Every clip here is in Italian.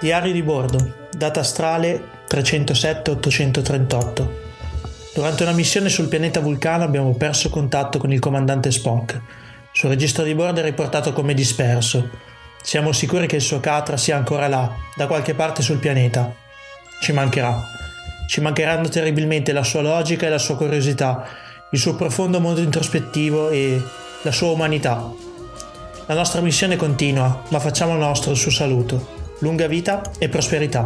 Diario di bordo, data astrale 307-838. Durante una missione sul pianeta Vulcano abbiamo perso contatto con il comandante Spock. Sul registro di bordo è riportato come disperso. Siamo sicuri che il suo Catra sia ancora là, da qualche parte sul pianeta. Ci mancherà. Ci mancheranno terribilmente la sua logica e la sua curiosità, il suo profondo mondo introspettivo e la sua umanità. La nostra missione continua, ma facciamo nostro il suo saluto lunga vita e prosperità.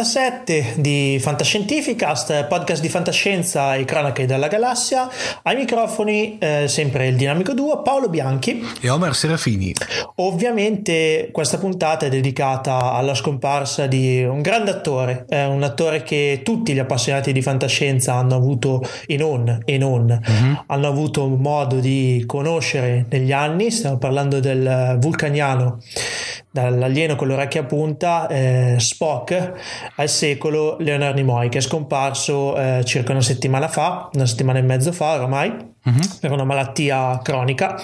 Puntata 47 di Fantascientificast, podcast di fantascienza e cronache della galassia. Ai microfoni eh, sempre il dinamico duo Paolo Bianchi e Omer Serafini. Ovviamente questa puntata è dedicata alla scomparsa di un grande attore, eh, un attore che tutti gli appassionati di fantascienza hanno avuto e non, e non uh-huh. hanno avuto modo di conoscere negli anni. Stiamo parlando del vulcaniano dall'alieno con le orecchie a punta, eh, Spock, al secolo Leonard Nimoy, che è scomparso eh, circa una settimana fa, una settimana e mezzo fa oramai, uh-huh. per una malattia cronica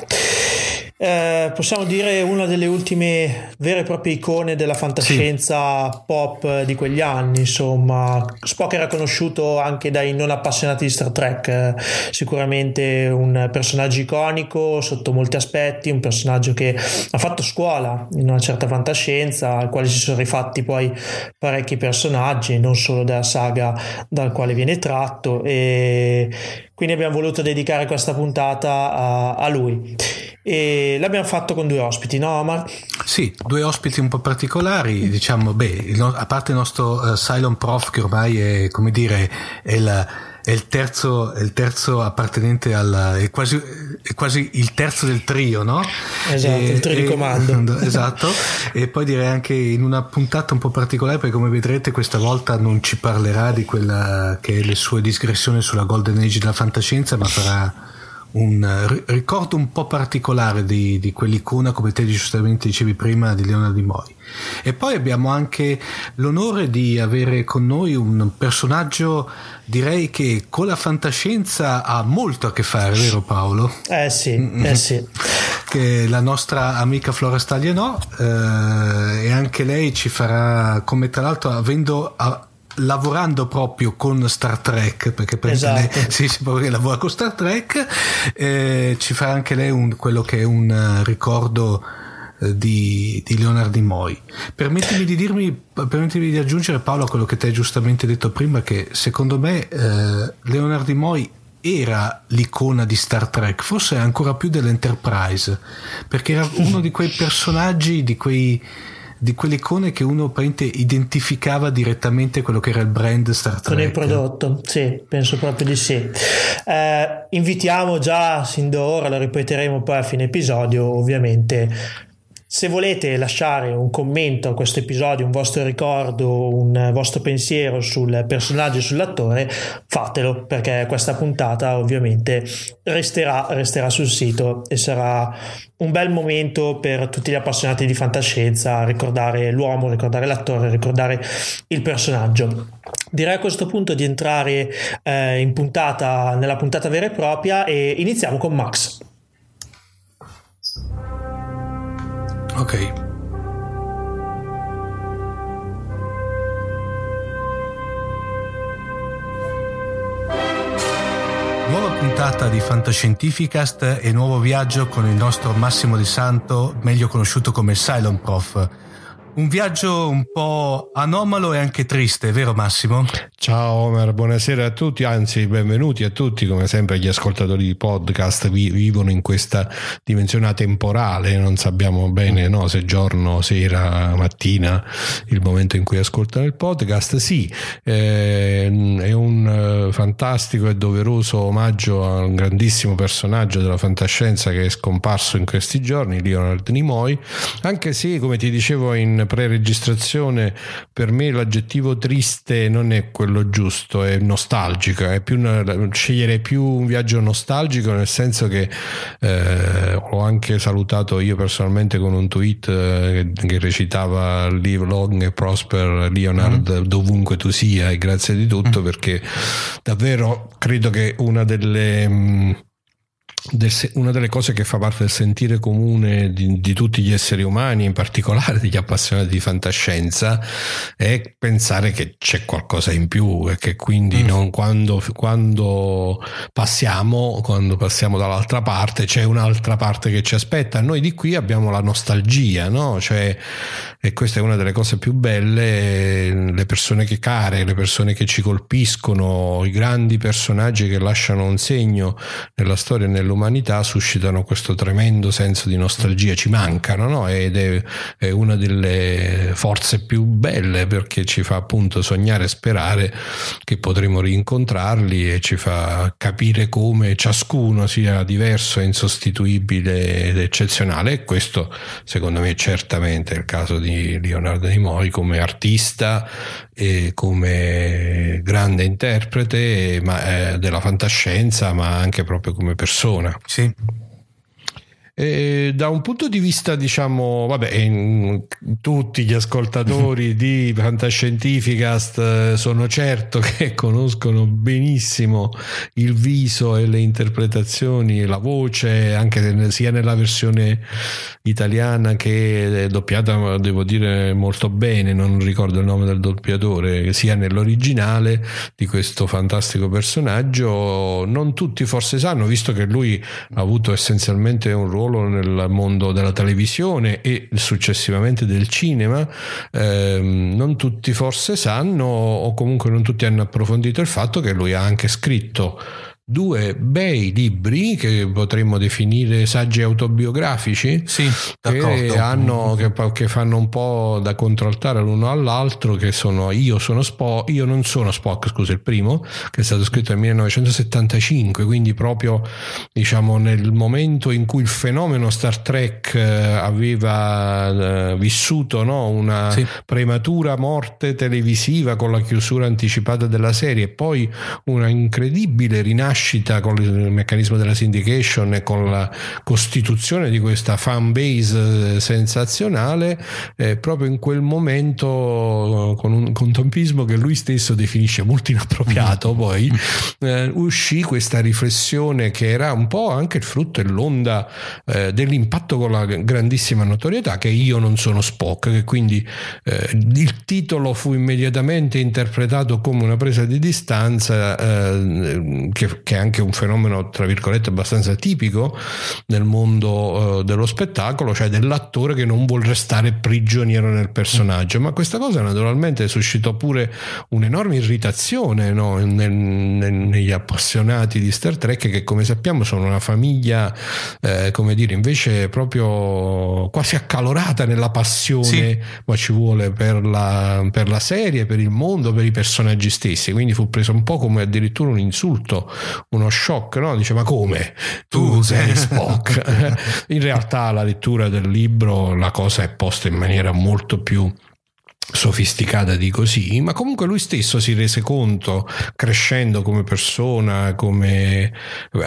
eh, possiamo dire una delle ultime vere e proprie icone della fantascienza sì. pop di quegli anni. Insomma, Spock era conosciuto anche dai non appassionati di Star Trek. Eh, sicuramente un personaggio iconico sotto molti aspetti, un personaggio che ha fatto scuola in una certa fantascienza, al quale si sono rifatti poi parecchi personaggi, non solo della saga dal quale viene tratto. E quindi abbiamo voluto dedicare questa puntata a, a lui e l'abbiamo fatto con due ospiti, no Omar? Sì, due ospiti un po' particolari, diciamo, beh, a parte il nostro uh, Cylon Prof che ormai è, come dire, è, la, è, il, terzo, è il terzo appartenente al... È quasi, è quasi il terzo del trio, no? Esatto, e, il trio di comando. Esatto, e poi direi anche in una puntata un po' particolare perché come vedrete questa volta non ci parlerà di quella che è le sue digressioni sulla Golden Age della fantascienza, ma farà un ricordo un po' particolare di, di, quell'icona, come te giustamente dicevi prima, di Leonardo Di Moi. E poi abbiamo anche l'onore di avere con noi un personaggio, direi che con la fantascienza ha molto a che fare, vero Paolo? Eh sì, mm-hmm. eh sì. Che la nostra amica Flora Stagliano, eh, e anche lei ci farà, come tra l'altro avendo... A, lavorando proprio con Star Trek, perché esatto. lei sì, che lavora con Star Trek, eh, ci fa anche lei un, quello che è un uh, ricordo eh, di, di Leonard Nimoy. Permettimi di dirmi, permettimi di aggiungere Paolo a quello che ti hai giustamente detto prima, che secondo me eh, Leonard Nimoy era l'icona di Star Trek, forse ancora più dell'Enterprise, perché era uno di quei personaggi, di quei di quelle icone che uno identificava direttamente quello che era il brand Star Trek. Con il prodotto, sì, penso proprio di sì. Eh, invitiamo già sin d'ora, lo ripeteremo poi a fine episodio, ovviamente se volete lasciare un commento a questo episodio, un vostro ricordo, un vostro pensiero sul personaggio e sull'attore, fatelo perché questa puntata ovviamente resterà, resterà sul sito e sarà un bel momento per tutti gli appassionati di fantascienza ricordare l'uomo, ricordare l'attore, ricordare il personaggio. Direi a questo punto di entrare eh, in puntata, nella puntata vera e propria e iniziamo con Max. Ok. Nuova puntata di Fantascientificast e nuovo viaggio con il nostro Massimo Di Santo, meglio conosciuto come Cylon Prof. Un viaggio un po' anomalo e anche triste, vero Massimo? Ciao Omar, buonasera a tutti, anzi benvenuti a tutti, come sempre gli ascoltatori di podcast vi, vivono in questa dimensione atemporale, non sappiamo bene no, se giorno, sera, mattina, il momento in cui ascoltano il podcast. Sì, eh, è un eh, fantastico e doveroso omaggio a un grandissimo personaggio della fantascienza che è scomparso in questi giorni, Leonard Nimoy, anche se come ti dicevo in pre-registrazione, per me l'aggettivo triste non è quello giusto, è nostalgico, è più una, scegliere più un viaggio nostalgico nel senso che eh, ho anche salutato io personalmente con un tweet eh, che recitava Live long e prosper Leonard mm. dovunque tu sia e grazie di tutto mm. perché davvero credo che una delle... Mh, del, una delle cose che fa parte del sentire comune di, di, tutti gli esseri umani, in particolare degli appassionati di fantascienza, è pensare che c'è qualcosa in più e che quindi mm. non, quando, quando, passiamo, quando passiamo dall'altra parte, c'è un'altra parte che ci aspetta. Noi di qui abbiamo la nostalgia, no? Cioè, e questa è una delle cose più belle, le persone che care, le persone che ci colpiscono, i grandi personaggi che lasciano un segno nella storia e nell'umanità dell'umanità suscitano questo tremendo senso di nostalgia, ci mancano no? ed è, è, una delle forze più belle perché ci fa appunto sognare e sperare che potremo rincontrarli e ci fa capire come ciascuno sia diverso, insostituibile ed eccezionale e questo secondo me certamente è il caso di Leonardo Di Moi come artista e come grande interprete ma, eh, della fantascienza ma anche proprio come persona funziona. Sì. E da un punto di vista, diciamo, vabbè, tutti gli ascoltatori di Fantascientificast eh, sono certo che conoscono benissimo il viso e le interpretazioni, la voce, anche sia nella versione italiana che doppiata, devo dire molto bene, non ricordo il nome del doppiatore, sia nell'originale di questo fantastico personaggio. Non tutti forse sanno, visto che lui ha avuto essenzialmente un ruolo ruolo nel mondo della televisione e successivamente del cinema, eh, non tutti forse sanno o comunque non tutti hanno approfondito il fatto che lui ha anche scritto due bei libri che potremmo definire saggi autobiografici sì, che, hanno, che, che, fanno un po' da contraltare l'uno all'altro che sono Io sono Spock io non sono Spock scusa il primo che è stato scritto nel 1975 quindi proprio diciamo nel momento in cui il fenomeno Star Trek eh, aveva eh, vissuto no? una sì. prematura morte televisiva con la chiusura anticipata della serie e poi una incredibile rinascita nascita con il meccanismo della syndication e con la costituzione di questa fan base eh, sensazionale, eh, proprio in quel momento con un contempismo che lui stesso definisce molto inappropriato, mm. poi eh, uscì questa riflessione che era un po' anche il frutto e l'onda eh, dell'impatto con la grandissima notorietà che io non sono Spock, che quindi eh, il titolo fu immediatamente interpretato come una presa di distanza eh, che, che è anche un fenomeno, tra virgolette, abbastanza tipico nel mondo uh, dello spettacolo, cioè dell'attore che non vuole restare prigioniero nel personaggio. Ma questa cosa naturalmente suscitò pure un'enorme irritazione no? nel, nel, negli appassionati di Star Trek, che come sappiamo sono una famiglia, eh, come dire, invece proprio quasi accalorata nella passione, sì. ma ci vuole per la, per la serie, per il mondo, per i personaggi stessi. Quindi fu preso un po' come addirittura un insulto uno shock, no? Dice ma come? Tu sei Spock. in realtà la lettura del libro la cosa è posta in maniera molto più sofisticata di così, ma comunque lui stesso si rese conto, crescendo come persona, come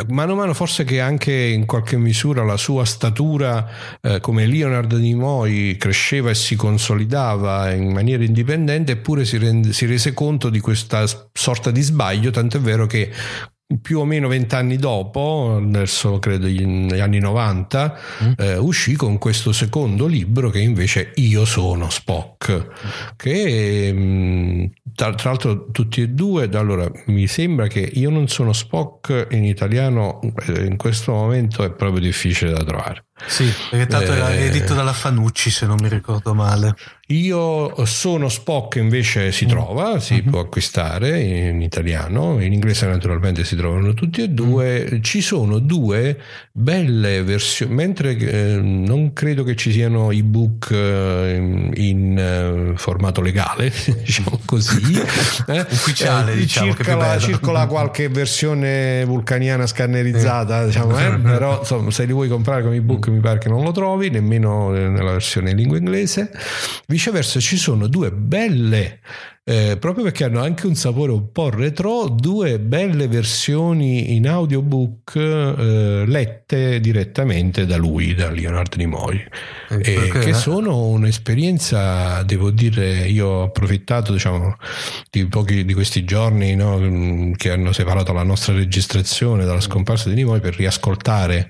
mano a mano forse che anche in qualche misura la sua statura eh, come Leonard Nimoy cresceva e si consolidava in maniera indipendente, eppure si, rende, si rese conto di questa sorta di sbaglio, tant'è vero che più o meno vent'anni dopo, verso credo negli anni 90, mm. eh, uscì con questo secondo libro che invece Io sono Spock, che mm, tra, tra, l'altro tutti e due, allora mi sembra che io non sono Spock in italiano eh, in questo momento è proprio difficile da trovare. Sì, perché tanto eh, era edito dalla Fanucci se non mi ricordo male. Io sono Spock invece si mm. trova, si mm-hmm. può acquistare in italiano, in inglese naturalmente si trovano tutti e due. Mm. Ci sono due belle versioni, mentre eh, non credo che ci siano ebook eh, in, eh, formato legale, diciamo così. Eh, Ufficiale, diciamo, circola, circola, qualche versione vulcaniana scannerizzata, diciamo, però insomma, se li vuoi comprare come ebook mi pare che non lo trovi, nemmeno nella versione in lingua inglese. Viceversa ci sono due belle eh, proprio perché hanno anche un sapore un po' retro, due belle versioni in audiobook eh, lette direttamente da lui, da Leonardo Nimoy, eh, che sono un'esperienza, devo dire, io ho approfittato diciamo, di pochi di questi giorni no, che hanno separato la nostra registrazione dalla scomparsa di Nimoy per riascoltare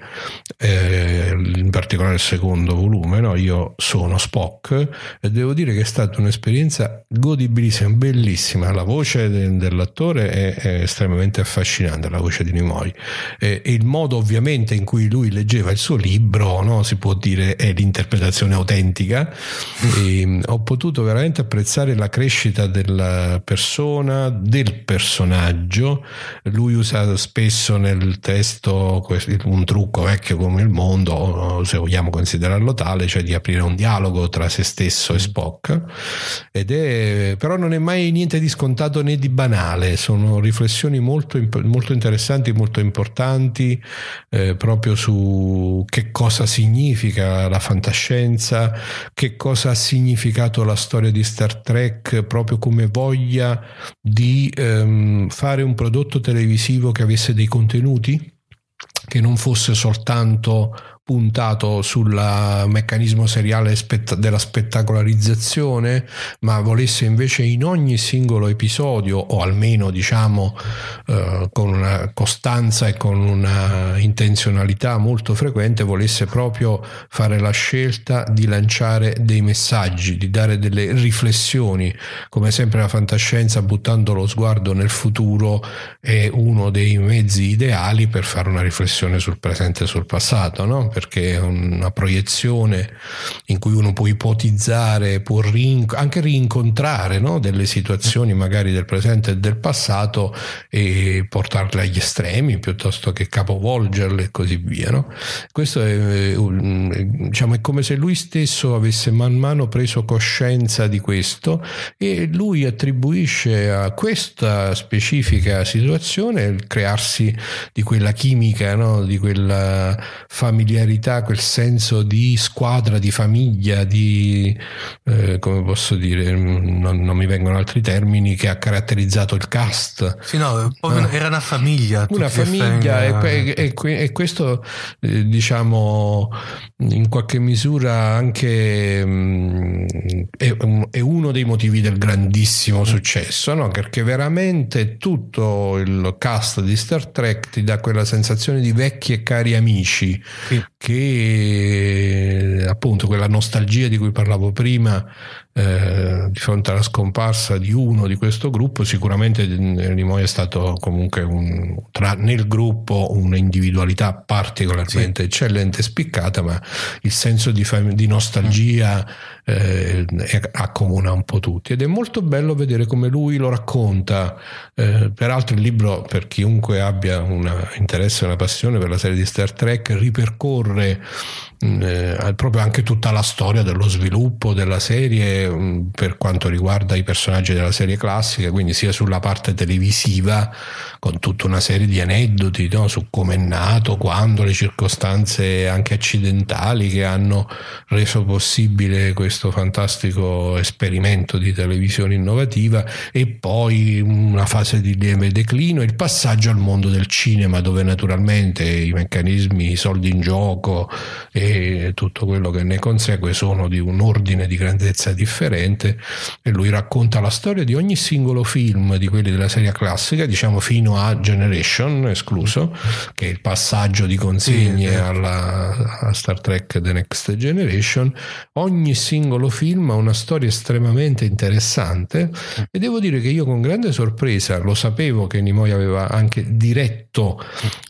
eh, in particolare il secondo volume, no? io sono Spock e devo dire che è stata un'esperienza godibilissima bellissima, la voce de- dell'attore è, è, estremamente affascinante, la voce di Nimoy. E, e, il modo ovviamente in cui lui leggeva il suo libro, no, si può dire, è l'interpretazione autentica. E, mm, ho potuto veramente apprezzare la crescita della persona, del personaggio. Lui usa spesso nel testo un trucco vecchio come il mondo, se vogliamo considerarlo tale, cioè di aprire un dialogo tra se stesso e Spock. Ed è, però non è mai niente di scontato né di banale, sono riflessioni molto, molto interessanti, molto importanti eh, proprio su che cosa significa la fantascienza, che cosa ha significato la storia di Star Trek proprio come voglia di ehm, fare un prodotto televisivo che avesse dei contenuti che non fosse soltanto puntato sul meccanismo seriale della spettacolarizzazione, ma volesse invece in ogni singolo episodio, o almeno diciamo eh, con una costanza e con una intenzionalità molto frequente, volesse proprio fare la scelta di lanciare dei messaggi, di dare delle riflessioni. Come sempre la fantascienza, buttando lo sguardo nel futuro, è uno dei mezzi ideali per fare una riflessione sul presente e sul passato, no? Perché è una proiezione in cui uno può ipotizzare, può rin- anche rincontrare no? delle situazioni magari del presente e del passato e portarle agli estremi piuttosto che capovolgerle e così via. No? Questo è, diciamo, è come se lui stesso avesse man mano preso coscienza di questo e lui attribuisce a questa specifica situazione il crearsi di quella chimica, no? di quella familiarità familiarità, quel senso di squadra, di famiglia, di eh, come posso dire, non, non, mi vengono altri termini, che ha caratterizzato il cast. Sì, no, eh. era una famiglia. Una famiglia, e, e, e, questo eh, diciamo in qualche misura anche mh, mm, è, è, uno dei motivi del grandissimo successo, no? perché veramente tutto il cast di Star Trek ti dà quella sensazione di vecchi e cari amici sì che appunto quella nostalgia di cui parlavo prima eh, di fronte alla scomparsa di uno di questo gruppo, sicuramente Nimoy è stato comunque un, tra, nel gruppo un'individualità particolarmente sì. eccellente e spiccata, ma il senso di, di nostalgia eh, accomuna un po' tutti ed è molto bello vedere come lui lo racconta. Eh, peraltro il libro, per chiunque abbia un interesse e una passione per la serie di Star Trek, ripercorre eh, proprio anche tutta la storia dello sviluppo della serie mh, mm, per quanto riguarda i personaggi della serie classica, quindi sia sulla parte televisiva con tutta una serie di aneddoti no? su come è nato, quando, le circostanze anche accidentali che hanno reso possibile questo fantastico esperimento di televisione innovativa e poi una fase di lieve declino, il passaggio al mondo del cinema dove naturalmente i meccanismi, i soldi in gioco e tutto quello che ne consegue sono di un ordine di grandezza differente e lui racconta la storia di ogni singolo film di quelli della serie classica, diciamo fino a Generation escluso, che è il passaggio di consegne alla, a Star Trek The Next Generation, ogni singolo singolo film ha una storia estremamente interessante e devo dire che io con grande sorpresa lo sapevo che Nimoy aveva anche diretto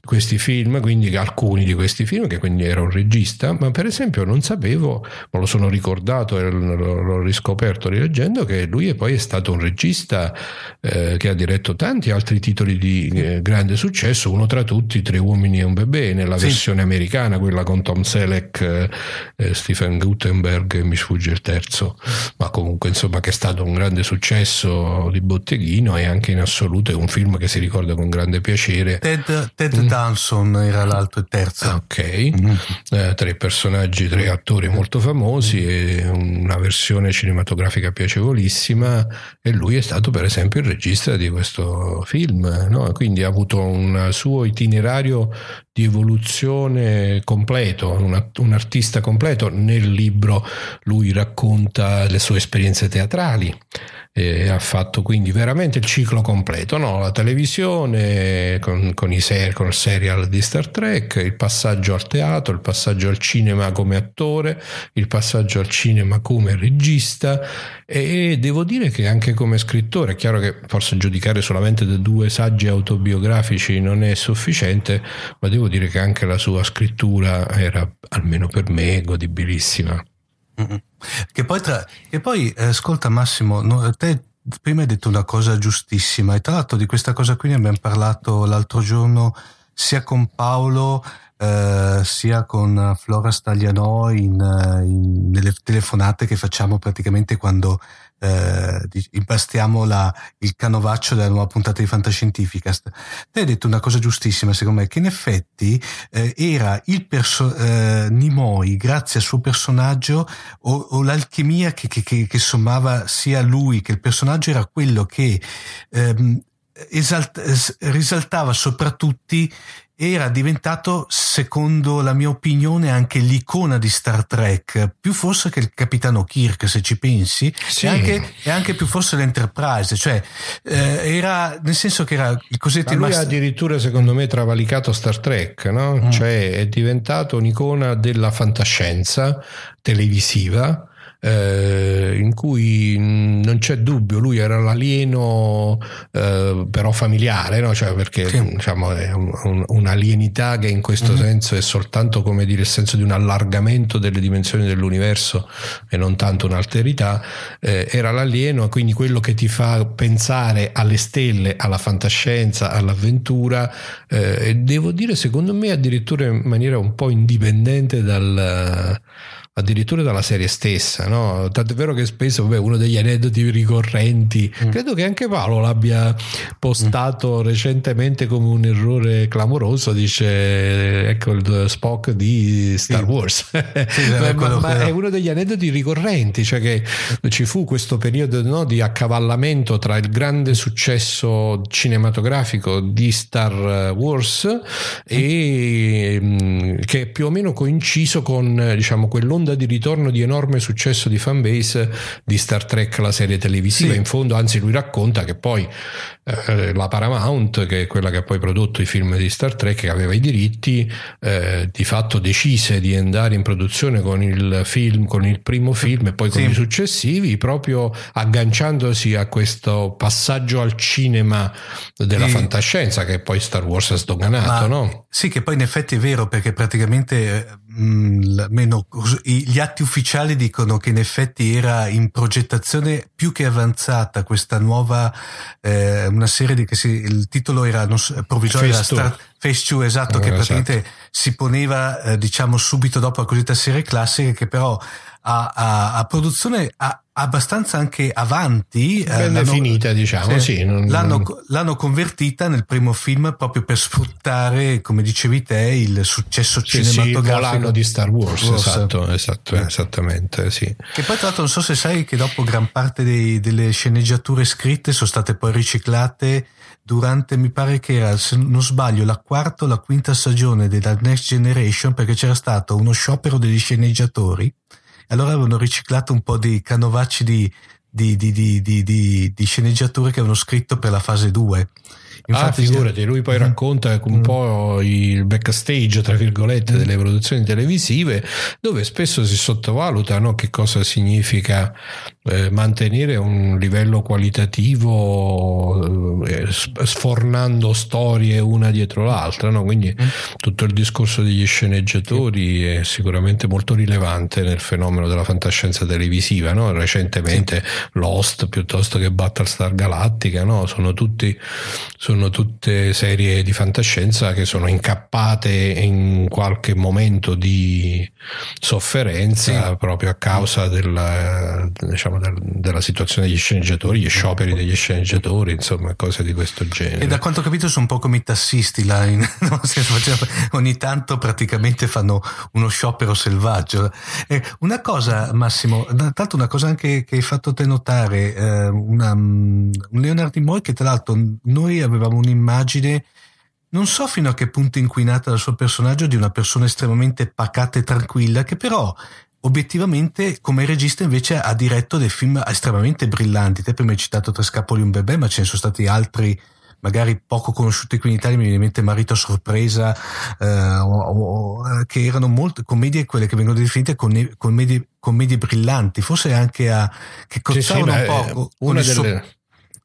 questi film, quindi alcuni di questi film, che quindi era un regista, ma per esempio non sapevo, me lo sono ricordato e l'ho riscoperto rileggendo che lui poi è stato un regista eh, che ha diretto tanti altri titoli di eh, grande successo, uno tra tutti Tre uomini e un bebè nella sì. versione americana, quella con Tom Selleck, eh, Stephen Gutenberg, mi sfugge il terzo, ma comunque insomma che è stato un grande successo di botteghino e anche in assoluto è un film che si ricorda con grande piacere. Ted, Ted mm. Danson era l'altro e terzo. Ok, mm. eh, tre personaggi, tre attori molto famosi e una versione cinematografica piacevolissima e lui è stato per esempio il regista di questo film, no? quindi ha avuto un suo itinerario di evoluzione completo, un, un artista completo. Nel libro lui racconta le sue esperienze teatrali e ha fatto quindi veramente il ciclo completo, no? la televisione con, con, i ser- con il serial di Star Trek, il passaggio al teatro, il passaggio al cinema come attore, il passaggio al cinema come regista e devo dire che anche come scrittore, è chiaro che forse giudicare solamente da due saggi autobiografici non è sufficiente, ma devo dire che anche la sua scrittura era, almeno per me, godibilissima. Che poi, tra, che poi eh, ascolta Massimo, no, te prima hai detto una cosa giustissima e tra l'altro di questa cosa qui ne abbiamo parlato l'altro giorno sia con Paolo eh, sia con Flora Staglianò in, eh, in, nelle telefonate che facciamo praticamente quando eh, impastiamo la, il canovaccio della nuova puntata di Fantascientificast. Te hai detto una cosa giustissima, secondo me, che in effetti eh, era il perso- eh, Nimoy, grazie al suo personaggio, o, o l'alchimia che, che, che, che, sommava sia lui che il personaggio era quello che ehm, esalt- risaltava soprattutto era diventato, secondo la mia opinione, anche l'icona di Star Trek, più forse che il capitano Kirk, se ci pensi, sì. e, anche, e, anche, più forse l'Enterprise, cioè eh, era nel senso che era il cosiddetto. Ma lui ha addirittura, secondo me, travalicato Star Trek, no? Mm. Cioè è diventato un'icona della fantascienza televisiva eh, in cui non c'è dubbio, lui era l'alieno eh, però familiare, no? cioè perché sì. diciamo, è un, un, un'alienità che in questo mm-hmm. senso è soltanto come dire il senso di un allargamento delle dimensioni dell'universo e non tanto un'alterità, eh, era l'alieno, quindi quello che ti fa pensare alle stelle, alla fantascienza, all'avventura eh, e devo dire secondo me addirittura in maniera un po' indipendente dal addirittura dalla serie stessa, no? Tant'è vero che spesso, vabbè, uno degli aneddoti ricorrenti, mm. credo che anche Paolo l'abbia postato mm. recentemente come un errore clamoroso, dice ecco il Spock di Star sì. Wars. Sì, ma, ma è uno degli aneddoti ricorrenti, cioè che ci fu questo periodo no, di accavallamento tra il grande successo cinematografico di Star Wars e mm, che più o meno coinciso con diciamo quell'onda onda di ritorno di enorme successo di fanbase di Star Trek, la serie televisiva. Sì. In fondo, anzi, lui racconta che poi eh, la Paramount, che è quella che ha poi prodotto i film di Star Trek, che aveva i diritti, eh, di fatto decise di andare in produzione con il film, con il primo film e poi con sì. i successivi, proprio agganciandosi a questo passaggio al cinema della sì. fantascienza che poi Star Wars ha sdoganato, Ma, no? Sì, che poi in effetti è vero perché praticamente mh, meno, gli atti ufficiali dicono che in effetti era in progettazione più che avanzata questa nuova eh, una serie di che si, il titolo era non, provvisorio era Star, Phase 2 esatto eh, che esatto. praticamente si poneva eh, diciamo subito dopo la cosiddetta serie classica che però a, a, a produzione a, abbastanza anche avanti. Eh, ben definita, diciamo, sì. non, l'hanno, non... l'hanno, convertita nel primo film proprio per sfruttare, come dicevi te, il successo sì, cinematografico. Sì, di Star Wars, Wars. esatto, esatto eh. esattamente, sì. Che poi tra l'altro non so se sai che dopo gran parte dei, delle sceneggiature scritte sono state poi riciclate durante, mi pare che era, se non sbaglio, la quarta o la quinta stagione della Next Generation perché c'era stato uno sciopero degli sceneggiatori allora avevano riciclato un po' di canovacci di, di, di, di, sceneggiature che avevano scritto per la fase 2 Infatti, ah, figurati, lui poi mm. racconta un mm. po' il backstage, tra virgolette, delle produzioni televisive, dove spesso si sottovaluta no, che cosa significa eh, mantenere un livello qualitativo eh, sfornando storie una dietro l'altra. No? Quindi mm. tutto il discorso degli sceneggiatori è sicuramente molto rilevante nel fenomeno della fantascienza televisiva. No? Recentemente Lost piuttosto che Battlestar Galactica, no? sono, tutti, sono tutte serie di fantascienza che sono incappate in qualche momento di sofferenza sì. proprio a causa della, diciamo, della situazione degli sceneggiatori, gli scioperi degli sceneggiatori, insomma, cose di questo genere. E da quanto ho capito sono un po' come i tassisti là, in, no? ogni tanto praticamente fanno uno sciopero selvaggio. Una cosa, Massimo, tanto una cosa anche che hai fatto te notare, eh, una, un Leonard Nimoy che tra l'altro noi avevamo un'immagine non so fino a che punto inquinata dal suo personaggio di una persona estremamente pacata e tranquilla, che però obiettivamente come regista invece ha diretto dei film estremamente brillanti. Te prima hai citato Tre scapoli un bebè, ma ce ne sono stati altri magari poco conosciuti qui in Italia, mi viene in mente Marito a sorpresa, eh, o, o, che erano molte commedie, quelle che vengono definite commedie, commedie brillanti, forse anche a, che cozzavano sì, sì, un po' con il, delle... suo,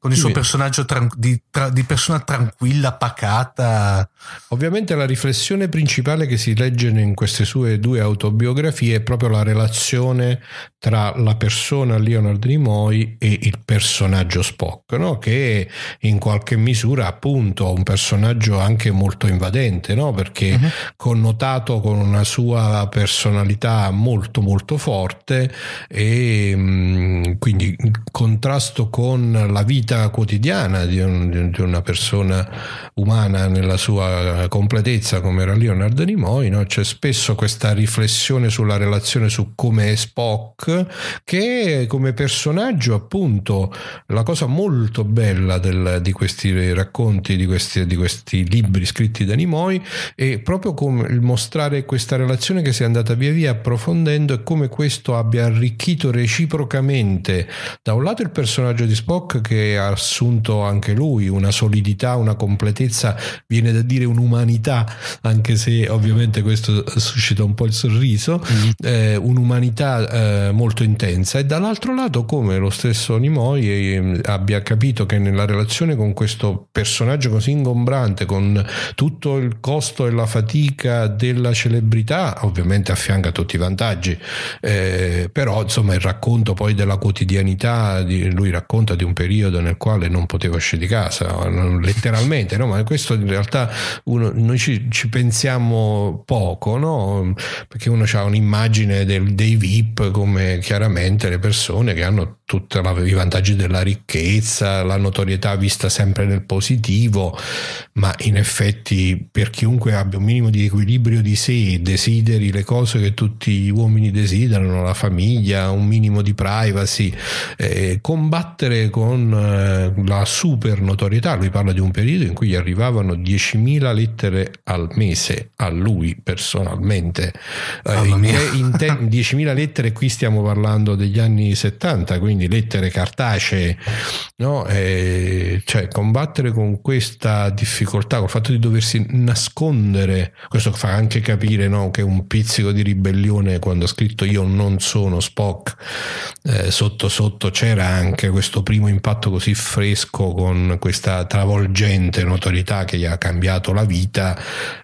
con il suo personaggio tran- di, tra- di, persona tranquilla, pacata. Ovviamente la riflessione principale che si legge in queste sue due autobiografie è proprio la relazione tra la persona Leonard Nimoy e il personaggio Spock, no? che in qualche misura appunto un personaggio anche molto invadente, no? perché uh-huh. connotato con una sua personalità molto molto forte e mh, quindi in contrasto con la vita vita quotidiana di, un, di, una persona umana nella sua completezza come era Leonard Nimoy, no? c'è spesso questa riflessione sulla relazione su come è Spock che come personaggio appunto la cosa molto bella del, di questi racconti, di questi, di questi libri scritti da Nimoy è proprio come il mostrare questa relazione che si è andata via via approfondendo e come questo abbia arricchito reciprocamente da un lato il personaggio di Spock che ha assunto anche lui una solidità, una completezza, viene da dire un'umanità, anche se ovviamente questo suscita un po' il sorriso, mm-hmm. eh, un'umanità eh, molto intensa e dall'altro lato come lo stesso Nimoy eh, abbia capito che nella relazione con questo personaggio così ingombrante, con tutto il costo e la fatica della celebrità, ovviamente affianca tutti i vantaggi, eh, però insomma il racconto poi della quotidianità, di, lui racconta di un periodo nel quale non potevo uscire di casa, letteralmente, no? ma questo in realtà uno, noi ci, ci, pensiamo poco, no? perché uno ha un'immagine del, dei VIP come chiaramente le persone che hanno tutti i vantaggi della ricchezza, la notorietà vista sempre nel positivo, ma in effetti per chiunque abbia un minimo di equilibrio di sé, desideri le cose che tutti gli uomini desiderano, la famiglia, un minimo di privacy, eh, combattere con eh, la super notorietà, lui parla di un periodo in cui gli arrivavano 10.000 lettere al mese a lui personalmente, eh, in, in te, 10.000 lettere qui stiamo parlando degli anni 70, quindi quindi lettere cartacee, no? e cioè combattere con questa difficoltà, col fatto di doversi nascondere, questo fa anche capire no? che un pizzico di ribellione quando ha scritto io non sono Spock, eh, sotto sotto c'era anche questo primo impatto così fresco con questa travolgente notorietà che gli ha cambiato la vita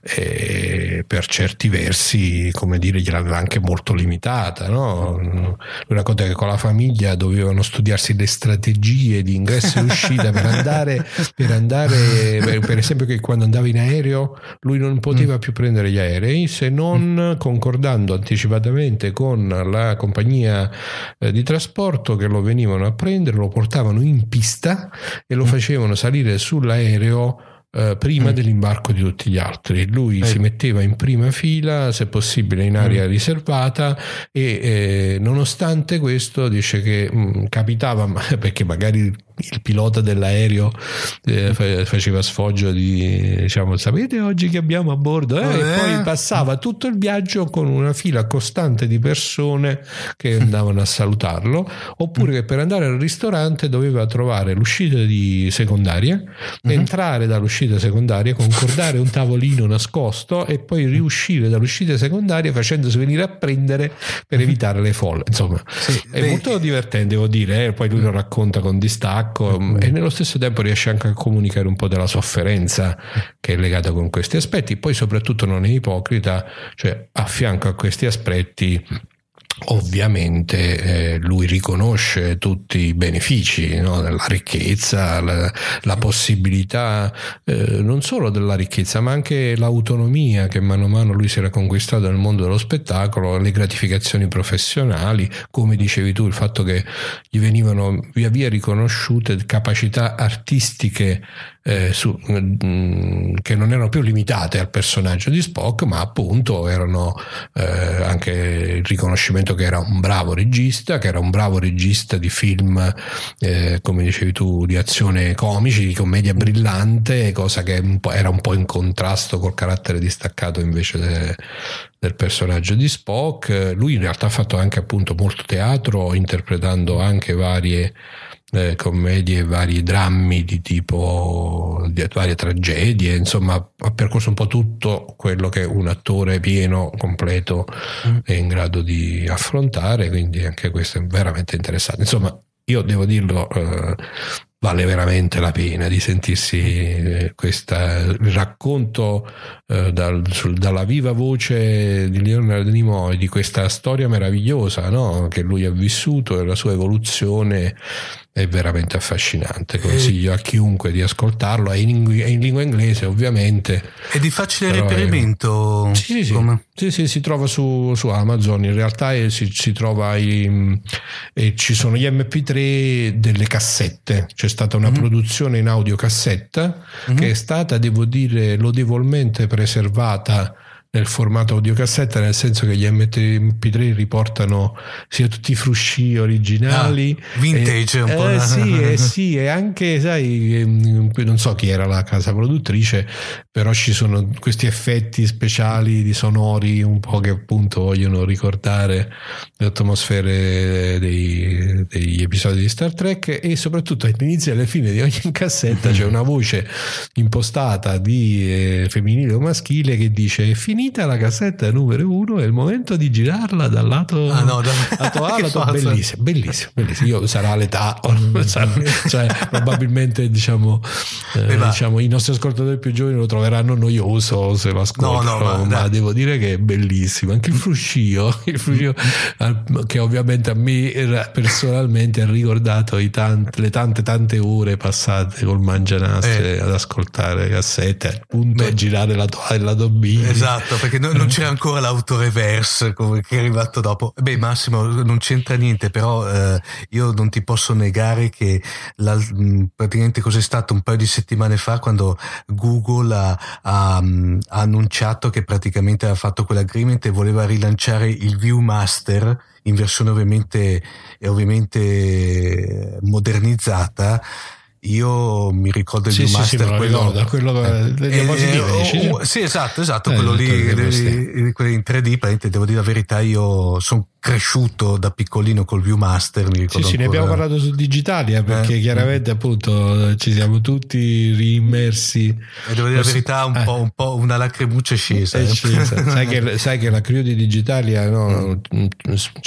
e per certi versi, come dire, gliel'aveva anche molto limitata. No? Lui racconta che con la famiglia doveva dovevano studiarsi le strategie di ingresso e uscita per andare, per, andare per, esempio che quando andava in aereo lui non poteva mm. più prendere gli aerei se non concordando anticipatamente con la compagnia eh, di trasporto che lo venivano a prendere, lo portavano in pista e lo mm. facevano salire sull'aereo Uh, prima mm. dell'imbarco di tutti gli altri. Lui eh. si metteva in prima fila, se possibile in area mm. riservata e eh, nonostante questo dice che mh, mm, capitava, perché magari il pilota dell'aereo eh, faceva sfoggio di diciamo sapete oggi che abbiamo a bordo? Eh, e poi passava tutto il viaggio con una fila costante di persone che andavano a salutarlo oppure che per andare al ristorante doveva trovare l'uscita di secondaria uh-huh. entrare dall'uscita secondaria concordare un tavolino nascosto e poi riuscire dall'uscita secondaria facendosi venire a prendere per evitare le folle. Insomma sì, è beh, molto divertente devo dire eh? poi lui lo racconta con distacco uh-huh. e nello stesso tempo riesce anche a comunicare un po' della sofferenza che è legata con questi aspetti poi soprattutto non è ipocrita cioè affianca a questi aspetti Ovviamente eh, lui riconosce tutti i benefici, no? la ricchezza, la, la possibilità eh, non solo della ricchezza, ma anche l'autonomia che mano a mano lui si era conquistato nel mondo dello spettacolo, le gratificazioni professionali, come dicevi tu, il fatto che gli venivano via via riconosciute capacità artistiche eh, su, mh, mm, che non erano più limitate al personaggio di Spock, ma appunto erano eh, anche il riconoscimento che era un bravo regista, che era un bravo regista di film, eh, come dicevi tu, di azione comici, di commedia brillante, cosa che un era un po' in contrasto col carattere distaccato invece de, del personaggio di Spock. Lui in realtà ha fatto anche appunto molto teatro, interpretando anche varie eh, commedie, vari drammi di tipo di varie tragedie, insomma ha percorso un po' tutto quello che un attore pieno, completo mm. è in grado di affrontare, quindi anche questo è veramente interessante. Insomma, io devo dirlo, eh, vale veramente la pena di sentirsi eh, questa, il racconto eh, dal, sul, dalla viva voce di Leonardo Nimoy di questa storia meravigliosa no? che lui ha vissuto e la sua evoluzione è veramente affascinante. Consiglio a chiunque di ascoltarlo. È in, è in lingua inglese, ovviamente. È di facile reperimento? È... Sì, sì, sì, sì, si trova su, su, Amazon. In realtà è, si, si, trova i, e ci sono gli MP3 delle cassette. C'è stata una mm-hmm. produzione in audiocassetta mm-hmm. che è stata, devo dire, lodevolmente preservata nel formato audiocassetta, nel senso che gli MP3 riportano sia tutti i frusci originali. Ah, vintage e, un po'. Eh, sì, eh, sì, e anche, sai, ehm, non so chi era la casa produttrice, però ci sono questi effetti speciali di sonori un po' che appunto vogliono ricordare le atmosfere dei, degli episodi di Star Trek e soprattutto all'inizio e alla fine di ogni cassetta c'è una voce impostata di eh, femminile o maschile che dice finito finita la cassetta numero uno è il momento di girarla dal lato, ah, no, da... lato A lato bellissimo, bellissimo, bellissimo. Io sarà l'età, cioè probabilmente diciamo, eh, diciamo, i nostri ascoltatori più giovani lo troveranno noioso se lo ascoltano, no, no, ma, ma devo dire che è bellissimo. Anche il fruscio, il fruscio che ovviamente a me personalmente ha ricordato tante, le tante tante ore passate col mangianastre eh. ad ascoltare cassette, appunto Beh. a girare la, la lato B. Esatto Esatto, perché non, non c'era ancora l'autoreverse che è arrivato dopo. Beh, Massimo, non c'entra niente, però eh, io non ti posso negare che la, praticamente cos'è stato un paio di settimane fa quando Google ha, ha, ha annunciato che praticamente ha fatto quell'agreement e voleva rilanciare il Viewmaster in versione ovviamente, ovviamente modernizzata io mi ricordo il sì, sì, Master, sì, quello, ricordo, quello eh, eh, eh, oh, sì, esatto, esatto, eh, quello lì, quelli in 3D, devo dire la verità, io sono cresciuto da piccolino col Viewmaster. Mi sì, sì, ne abbiamo parlato su Digitalia perché eh. chiaramente appunto ci siamo tutti riimmersi. E devo dire la verità, un, eh. po', un po' una lacrimuccia è scesa. È scesa. sai, che, sai, che, la crew di Digitalia no, mm.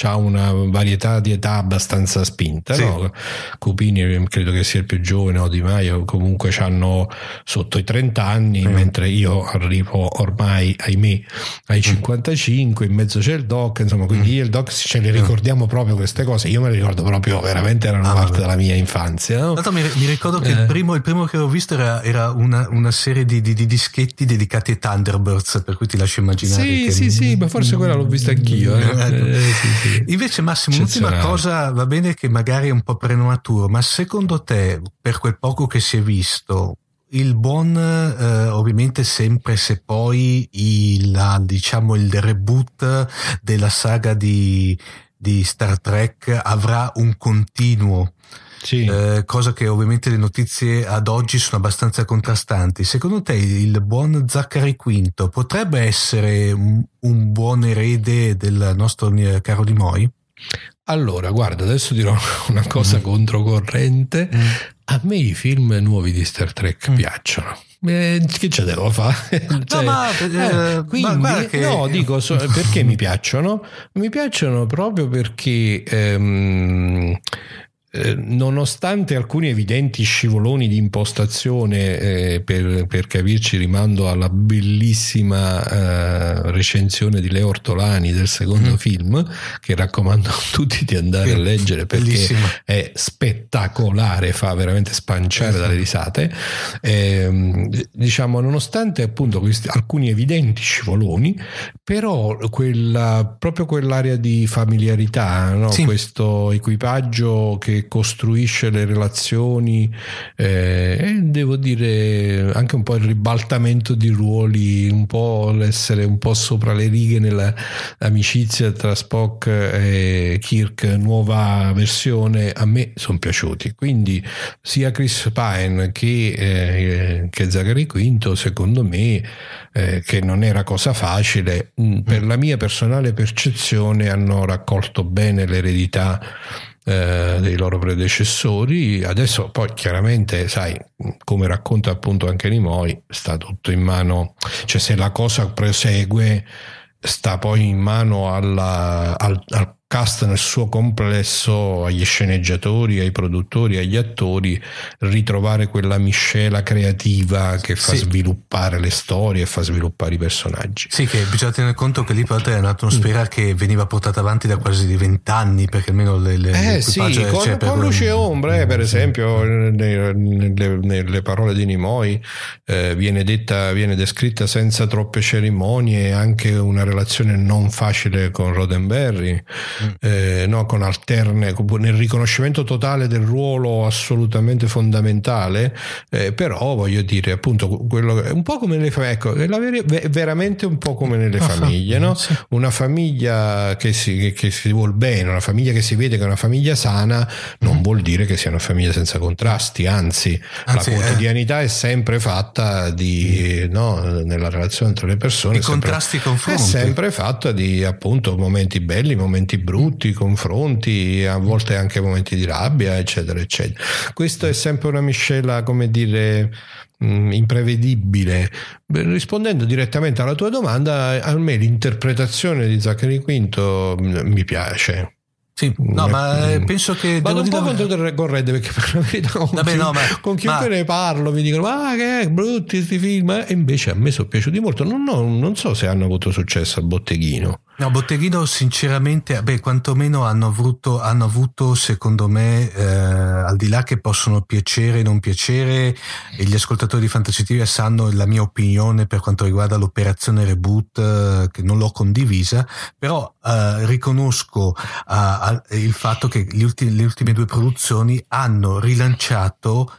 ha una varietà di età abbastanza spinta. Sì. No? Cupini credo che sia il più giovane, o Di Maio comunque hanno sotto i 30 anni, mm. mentre io arrivo ormai, ahimè, ai 55, mm. in mezzo c'è il doc, insomma, quindi mm. io il doc ce le ricordiamo proprio queste cose. Io me le ricordo proprio, veramente erano ah, parte della mia infanzia. No? mi, mi, ricordo che eh. il, primo, il, primo, che ho visto era, era una, una, serie di, di, di, dischetti dedicati ai Thunderbirds, per cui ti lascio immaginare. Sì, che... sì, sì, ma forse quella l'ho vista anch'io. Eh. Ecco. Eh, sì, sì. Invece, Massimo, l'ultima cosa va bene che magari è un po' prematuro, ma secondo te, per quel poco che si è visto, il buon eh, ovviamente sempre se poi il, diciamo il reboot della saga di, di Star Trek avrà un continuo sì. eh, cosa che ovviamente le notizie ad oggi sono abbastanza contrastanti. Secondo te il buon Zachary Quinto potrebbe essere un, un buon erede del nostro caro Di Moi? Allora, guarda, adesso dirò una cosa mm. controcorrente. Mm. A me i film nuovi di Star Trek mm. piacciono. Eh, che ce devo fare? cioè, no, ma, eh, eh quindi, ma che... no, dico so, perché mi piacciono? Mi piacciono proprio perché ehm, eh, nonostante alcuni evidenti scivoloni di impostazione, eh, per, per, capirci rimando alla bellissima eh, recensione di Leo Ortolani del secondo mm. film, che raccomando a tutti di andare a leggere perché bellissima. è spettacolare, fa veramente spanciare esatto. dalle risate. Ehm, diciamo, nonostante appunto questi, alcuni evidenti scivoloni, però quella, proprio quell'area di familiarità, no? sì. questo equipaggio che costruisce le relazioni eh, e devo dire anche un po' il ribaltamento di ruoli, un po' l'essere un po' sopra le righe nell'amicizia tra Spock e Kirk, nuova versione, a me sono piaciuti. Quindi sia Chris Pine che, eh, che Zachary Quinto, secondo me, eh, che non era cosa facile, mm, per la mia personale percezione hanno raccolto bene l'eredità eh, dei loro predecessori. Adesso poi chiaramente, sai, come racconta appunto anche Nimoy, sta tutto in mano, cioè se la cosa prosegue sta poi in mano alla, al, al cast nel suo complesso, agli sceneggiatori, ai produttori, agli attori, ritrovare quella miscela creativa che fa sì. sviluppare le storie fa sviluppare i personaggi. Sì, che bisogna tenere conto che lì però è un'atmosfera mm. che veniva portata avanti da quasi di vent'anni, perché almeno le, le eh sì, con, cioè, con luce e ombre, eh, per esempio, nelle, nelle, nelle, parole di Nimoy eh, viene detta, viene descritta senza troppe cerimonie anche una relazione non facile con Roddenberry eh, no, con alterne, nel riconoscimento totale del ruolo assolutamente fondamentale, eh, però voglio dire appunto quello, un po' come nelle famiglie, ecco, è veramente un po' come nelle famiglie, no? una famiglia che si, che, che si vuol bene, una famiglia che si vede che è una famiglia sana, non mm. vuol dire che sia una famiglia senza contrasti, anzi, anzi la eh. quotidianità eh. è sempre fatta di, no, nella relazione tra le persone, I contrasti confronti. È sempre fatta di appunto momenti belli, momenti brutti brutti confronti, a volte anche momenti di rabbia, eccetera, eccetera. Questo è sempre una miscela, come dire, mm, imprevedibile. Rispondendo direttamente alla tua domanda, a me l'interpretazione di Zachary Quinto mm, mi piace. Sì, no, ma eh, penso che. Vado un po' contro del Red perché per la verità con, Vabbè, chi, no, ma, con chiunque ma... ne parlo mi dicono: Ma che brutti questi film! E invece a me sono piaciuti molto. Non, non, non so se hanno avuto successo al botteghino. No, Botteghino sinceramente, beh, quantomeno hanno avuto, hanno avuto secondo me, eh, al di là che possono piacere o non piacere, e gli ascoltatori di TV sanno la mia opinione per quanto riguarda l'operazione reboot, eh, che non l'ho condivisa, però eh, riconosco eh, il fatto che ultimi, le ultime due produzioni hanno rilanciato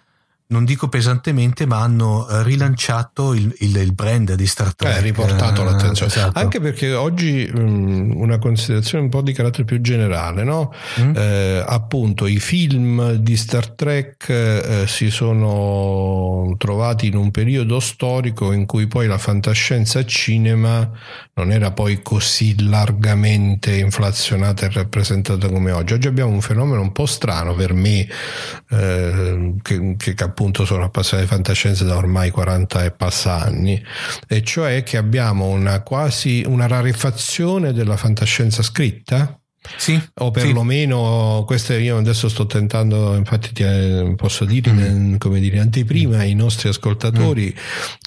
non dico pesantemente, ma hanno eh, rilanciato il, il, il brand di Star Trek. Eh, riportato eh, l'attenzione. Esatto. Anche perché oggi mm, una considerazione un po' di carattere più generale, no? mm. eh, appunto i film di Star Trek eh, si sono trovati in un periodo storico in cui poi la fantascienza cinema non era poi così largamente inflazionata e rappresentata come oggi. Oggi abbiamo un fenomeno un po' strano per me, eh, che, che appunto sono appassionato di fantascienza da ormai 40 e passa anni, e cioè che abbiamo una quasi una rarefazione della fantascienza scritta sì, o perlomeno sì. queste io adesso sto tentando, infatti ti, eh, posso dire, mm. come dire, anteprima ai nostri ascoltatori mm.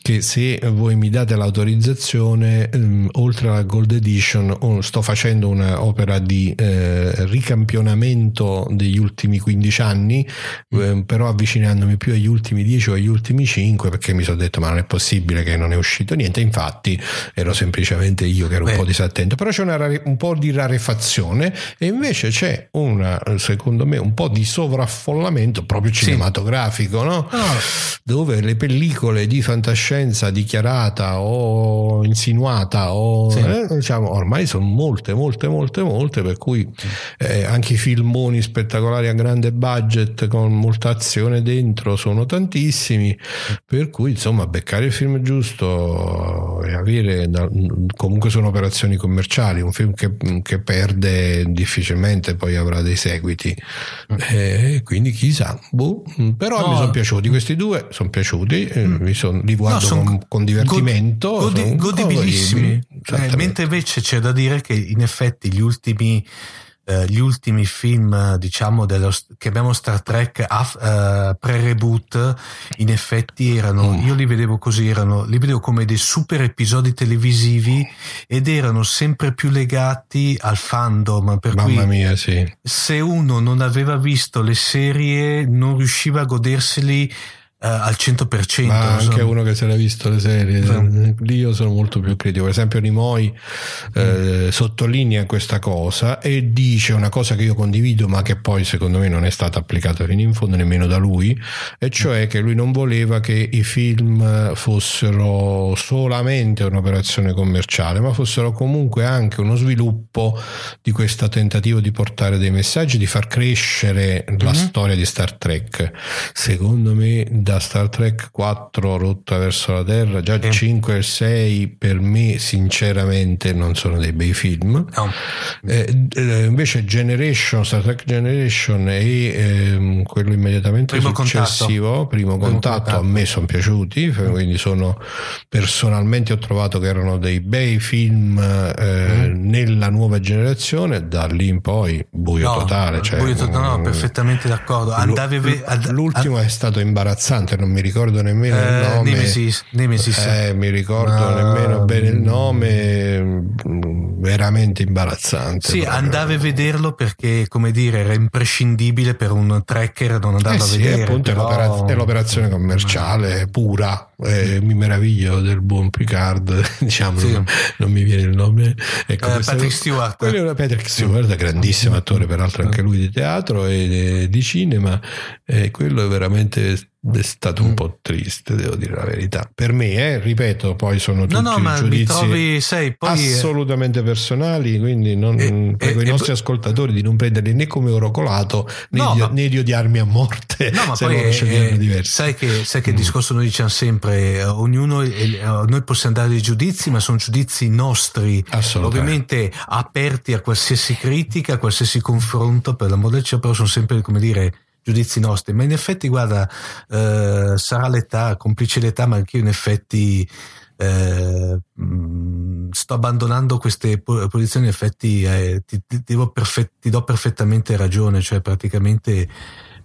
che se voi mi date l'autorizzazione, um, oltre alla Gold Edition, um, sto facendo un'opera di eh, ricampionamento degli ultimi 15 anni, mm. eh, però avvicinandomi più agli ultimi 10 o agli ultimi 5 perché mi sono detto ma non è possibile che non è uscito niente, infatti ero semplicemente io che ero Beh. un po' disattento, però c'è una, un po' di rarefazione genere e invece c'è una, secondo me, un po' di sovraffollamento proprio cinematografico, sì. no? Oh. Dove le pellicole di fantascienza dichiarata o insinuata o sì. eh, diciamo ormai sono molte, molte, molte, molte, per cui eh, anche i filmoni spettacolari a grande budget con molta azione dentro sono tantissimi, per cui insomma beccare il film giusto e avere comunque sono operazioni commerciali, un film che, che perde difficilmente poi avrà dei seguiti, eh, quindi chissà, boh. però no. mi sono piaciuti questi due, sono piaciuti, eh, mm. son, li guardo no, son con, con, divertimento, godi, godibilissimi, eh, mentre invece c'è da dire che in effetti gli ultimi gli ultimi film, diciamo, dello, che abbiamo Star Trek uh, pre-reboot, in effetti erano, mm. io li vedevo così, erano, li vedevo come dei super episodi televisivi ed erano sempre più legati al fandom. Per Mamma cui mia, sì. se uno non aveva visto le serie, non riusciva a goderseli Uh, al 100%. Ma anche insomma. uno che se l'ha visto le serie, no. lì io sono molto più critico. Per esempio, Nimoi eh, mm. sottolinea questa cosa e dice una cosa che io condivido, ma che poi secondo me non è stata applicata fino in fondo nemmeno da lui, e cioè mm. che lui non voleva che i film fossero solamente un'operazione commerciale, ma fossero comunque anche uno sviluppo di questo tentativo di portare dei messaggi, di far crescere mm-hmm. la storia di Star Trek. Secondo me da Star Trek 4 rotta verso la Terra, già il 5 e 6 per me sinceramente non sono dei bei film. No. Eh, eh, invece Generation, Star Trek Generation e eh, quello immediatamente primo successivo, contatto. primo, primo contatto, contatto, a me sono piaciuti, quindi sono personalmente ho trovato che erano dei bei film eh, mm. nella nuova generazione, da lì in poi buio no, totale. Cioè, buio totale, no, perfettamente d'accordo. Andavi, l- l'ultimo è stato imbarazzante imbarazzante, non mi ricordo nemmeno eh, il nome. Nemesis, Nemesis. Eh, mi ricordo Ma... nemmeno bene il nome, veramente imbarazzante. Sì, proprio. andavi a vederlo perché, come dire, era imprescindibile per un tracker non andarlo eh, a vedere. appunto però... è, l'opera- è l'operazione commerciale pura. Eh, mi meraviglio del buon Picard, diciamo, sì. non, non, mi viene il nome. Ecco, eh, Patrick Stewart. Quello è Patrick Stewart, grandissimo attore, peraltro anche lui di teatro e di cinema. E quello è veramente è stato un mm. po' triste, devo dire la verità. Per me, eh, ripeto, poi sono tutti no, no, giudizi trovi, sei, poi assolutamente personali, quindi non, e, prego e, i nostri e, ascoltatori di non prenderli né come oro colato né, no, di, ma, né di odiarmi a morte. No, ma poi è, sai che, sai che mm. il discorso noi diciamo sempre, ognuno, noi possiamo dare dei giudizi, ma sono giudizi nostri, ovviamente aperti a qualsiasi critica, a qualsiasi confronto, per l'amor del cielo, però sono sempre, come dire, giudizi nostri, ma in effetti, guarda, eh, sarà l'età, complice l'età, ma anch'io in effetti eh, mm, sto abbandonando queste posizioni, in effetti eh, ti, ti, perfett, ti, do perfettamente ragione, cioè praticamente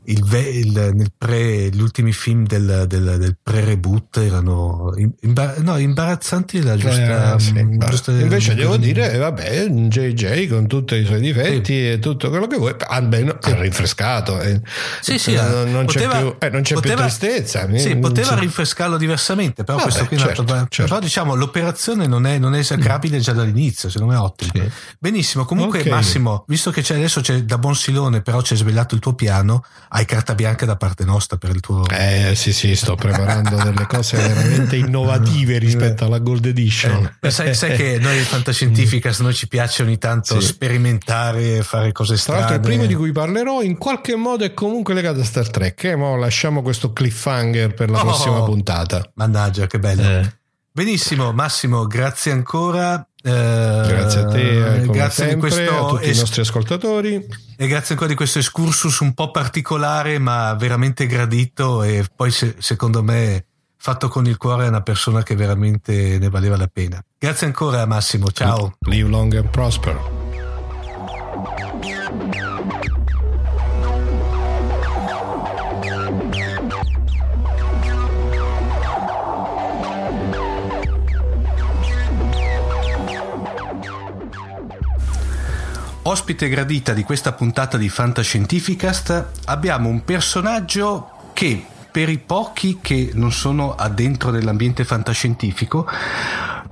il, il, pre, gli ultimi film del, del, del pre-reboot erano imbar- no, imbarazzanti la giusta, eh, sì, giusta invece devo dire vabbè JJ con tutti i suoi difetti sì. e tutto quello che vuoi almeno sì. ha rinfrescato eh. sì sì non, non poteva, c'è, più, eh, non c'è poteva, più tristezza sì, poteva rinfrescarlo diversamente però vabbè, questo qui certo, certo. però diciamo l'operazione non è, non è esecrabile già dall'inizio secondo me è ottimo benissimo comunque okay. Massimo visto che c'è, adesso c'è da buon silone però c'è svegliato il tuo piano hai carta bianca da parte nostra per il tuo... Eh sì sì, sto preparando delle cose veramente innovative rispetto alla Gold Edition. Eh, sai, sai, che noi Fantascientificas noi ci piace ogni tanto sì. sperimentare, fare cose strane. Tra l'altro il primo di cui parlerò in qualche modo è comunque legato a Star Trek, eh? ma lasciamo questo cliffhanger per la oh, prossima puntata. Mannaggia, che bello. Eh. Benissimo, Massimo, grazie ancora. Eh, grazie a te, eh, grazie sempre, questo, a tutti es- i nostri ascoltatori. E grazie ancora di questo excursus un po' particolare, ma veramente gradito. E poi, se, secondo me, fatto con il cuore, è una persona che veramente ne valeva la pena. Grazie ancora, Massimo. Ciao. Live long and prosper. Ospite gradita di questa puntata di Fantascientificast abbiamo un personaggio che per i pochi che non sono addentro nell'ambiente fantascientifico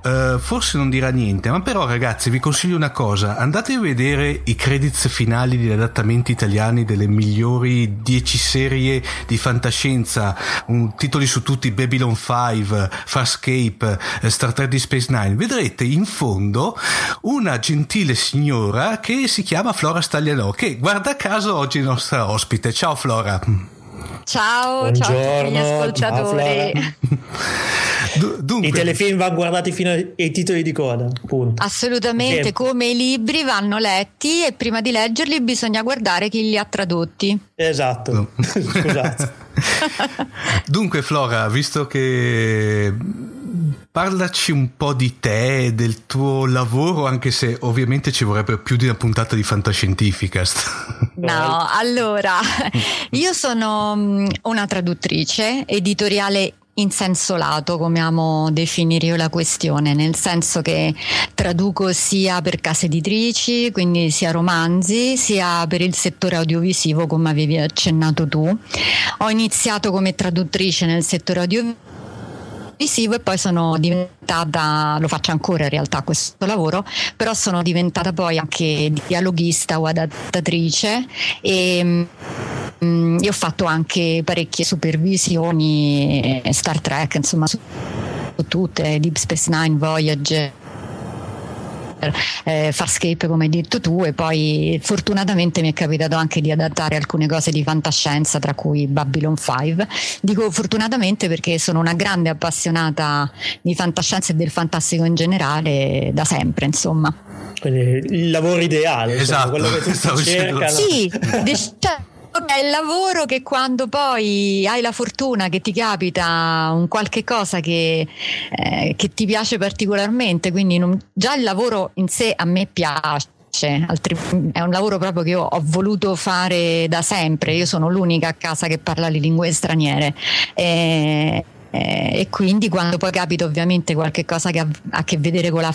uh, forse non dirà niente, ma però ragazzi vi consiglio una cosa, andate a vedere i credits finali degli adattamenti italiani delle migliori 10 serie di fantascienza, un, titoli su tutti Babylon 5, Farscape, eh, Star Trek di Space Nine, vedrete in fondo una gentile signora che si chiama Flora Staglianò, che guarda caso oggi è nostra ospite. Ciao Flora. Ciao, Buongiorno, ciao a tutti gli ascoltatori. Dunque. I telefilm vanno guardati fino ai titoli di coda, punto. Assolutamente, sì. come i libri vanno letti e prima di leggerli bisogna guardare chi li ha tradotti. Esatto, no. scusate. Dunque Flora, visto che parlaci un po' di te, del tuo lavoro, anche se ovviamente ci vorrebbe più di una puntata di Fantascientificast. No, allora, io sono mm, una traduttrice editoriale in senso lato, come amo definire io la questione, nel senso che traduco sia per case editrici, quindi sia romanzi, sia per il settore audiovisivo, come avevi accennato tu. Ho iniziato come traduttrice nel settore audiovisivo visivo e poi sono diventata, lo faccio ancora in realtà questo lavoro, però sono diventata poi anche dialoghista o adattatrice e mm, io ho fatto anche parecchie supervisioni, eh, Star Trek, insomma su tutte, Deep Space Nine, Voyager eh, Farscape come hai detto tu e poi fortunatamente mi è capitato anche di adattare alcune cose di fantascienza tra cui Babylon 5 dico fortunatamente perché sono una grande appassionata di fantascienza e del fantastico in generale da sempre insomma. Quindi il lavoro ideale esatto insomma, quello che tutti cercano. Sì cioè, è il lavoro che quando poi hai la fortuna che ti capita un qualche cosa che, eh, che ti piace particolarmente, quindi non, già il lavoro in sé a me piace. Altri, è un lavoro proprio che io ho voluto fare da sempre. Io sono l'unica a casa che parla le lingue straniere. E, e quindi quando poi capita ovviamente qualche cosa che ha a che vedere con la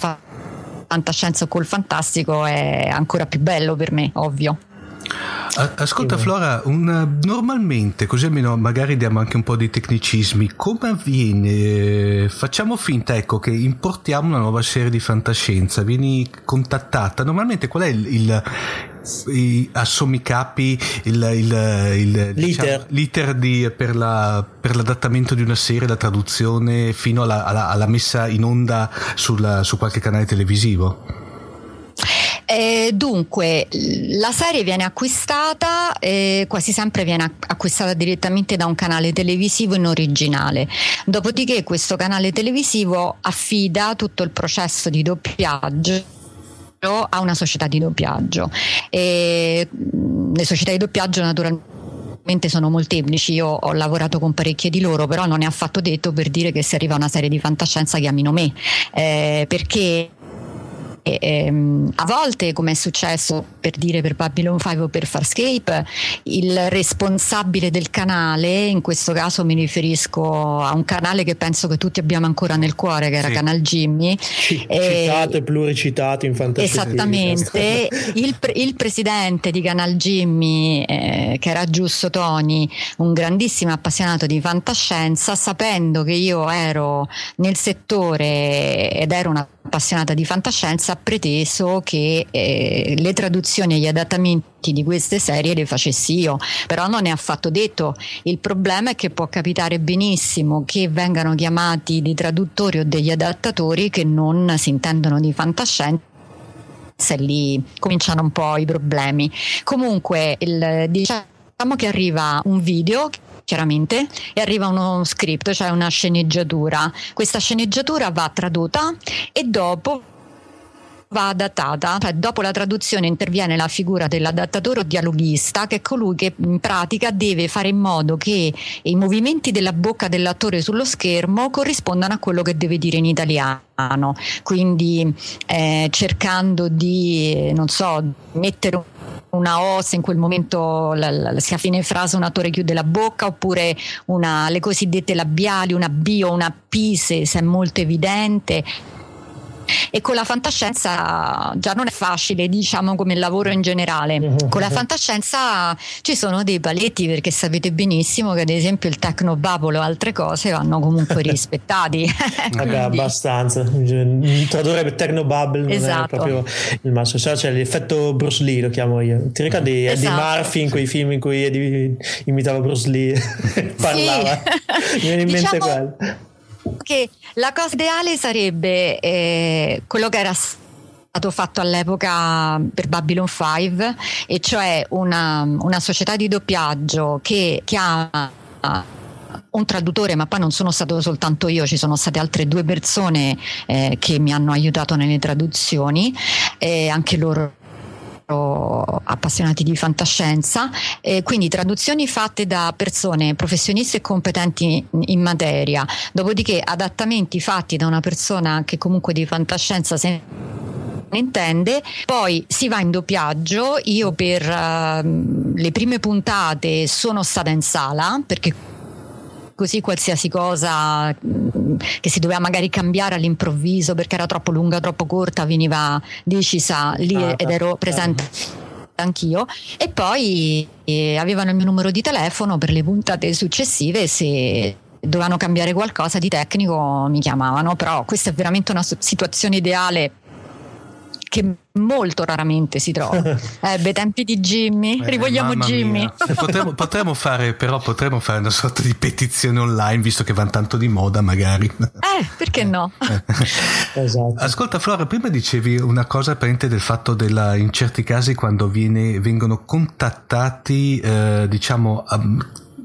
fantascienza o col fantastico è ancora più bello per me, ovvio. Ascolta Flora, un, normalmente, così almeno magari diamo anche un po' di tecnicismi, come avviene? Facciamo finta ecco, che importiamo una nuova serie di fantascienza, vieni contattata, normalmente qual è il, il i, assommi capi il, il, il diciamo, l'iter di, per, la, per, l'adattamento di una serie, la traduzione fino alla, alla, alla messa in onda sulla, su qualche canale televisivo? Eh, dunque, la serie viene acquistata, eh, quasi sempre viene acquistata direttamente da un canale televisivo in originale. Dopodiché questo canale televisivo affida tutto il processo di doppiaggio a una società di doppiaggio. E, le società di doppiaggio naturalmente sono molteplici, io ho lavorato con parecchie di loro, però non è affatto detto per dire che se arriva una serie di fantascienza chiamino me, eh, perché e, ehm, a volte, come è successo per dire per Babylon 5 o per Farscape, il responsabile del canale, in questo caso mi riferisco a un canale che penso che tutti abbiamo ancora nel cuore, che era sì. Canal Jimmy. E, citato e pluricitato in fantasia. Esattamente. il, il, presidente di Canal Jimmy, eh, che era Giusto Toni, un grandissimo appassionato di fantascienza, sapendo che io ero nel settore ed ero una appassionata di fantascienza, ha preteso che eh, le traduzioni e gli adattamenti di queste serie le facessi io, però non è affatto detto. Il problema è che può capitare benissimo che vengano chiamati dei traduttori o degli adattatori che non si intendono di fantascienza e lì cominciano un po' i problemi. Comunque, il, diciamo che arriva un video chiaramente, e arriva uno script, cioè una sceneggiatura. Questa sceneggiatura va tradotta e dopo va adattata, cioè dopo la traduzione interviene la figura dell'adattatore o dialoghista che è colui che in pratica deve fare in modo che i movimenti della bocca dell'attore sullo schermo corrispondano a quello che deve dire in italiano, quindi eh, cercando di, non so, mettere una O se in quel momento la, la, sia a fine frase un attore chiude la bocca oppure una, le cosiddette labiali, una B o una P se, se è molto evidente e con la fantascienza già non è facile, diciamo come lavoro in generale. Mm-hmm. Con la fantascienza ci sono dei paletti perché sapete benissimo che ad esempio il tecnobubble o altre cose vanno comunque rispettati. Vabbè, abbastanza. Tradurre per tecnobubble non esatto. è proprio il massimo. Cioè, c'è l'effetto Bruce Lee, lo chiamo io. Ti ricordi esatto. Eddie Murphy in quei film in cui Eddie imitava Bruce Lee? Parlava. Mi viene in mente diciamo, quello che la cosa ideale sarebbe eh, quello che era stato fatto all'epoca per Babylon 5 e cioè una, una società di doppiaggio che chiama un traduttore, ma poi non sono stato soltanto io, ci sono state altre due persone eh, che mi hanno aiutato nelle traduzioni, e anche loro appassionati di fantascienza, eh, quindi traduzioni fatte da persone professionisti e competenti in materia, dopodiché adattamenti fatti da una persona che comunque di fantascienza se ne intende, poi si va in doppiaggio, io per uh, le prime puntate sono stata in sala perché così qualsiasi cosa mm, che si doveva magari cambiare all'improvviso perché era troppo lunga, troppo corta, veniva decisa lì ah, ed ero presente anch'io. E poi eh, avevano il mio numero di telefono per le puntate successive se dovevano cambiare qualcosa di tecnico mi chiamavano però questa è veramente una situazione ideale che molto raramente si trova. Eh, bei tempi di Jimmy, eh, rivogliamo Jimmy. Potremmo, potremmo, fare, però potremmo fare una sorta di petizione online, visto che vanno tanto di moda, magari. Eh, perché no? esatto. Ascolta, Flora, prima dicevi una cosa apparente del fatto della, in certi casi quando viene, vengono contattati, eh, diciamo,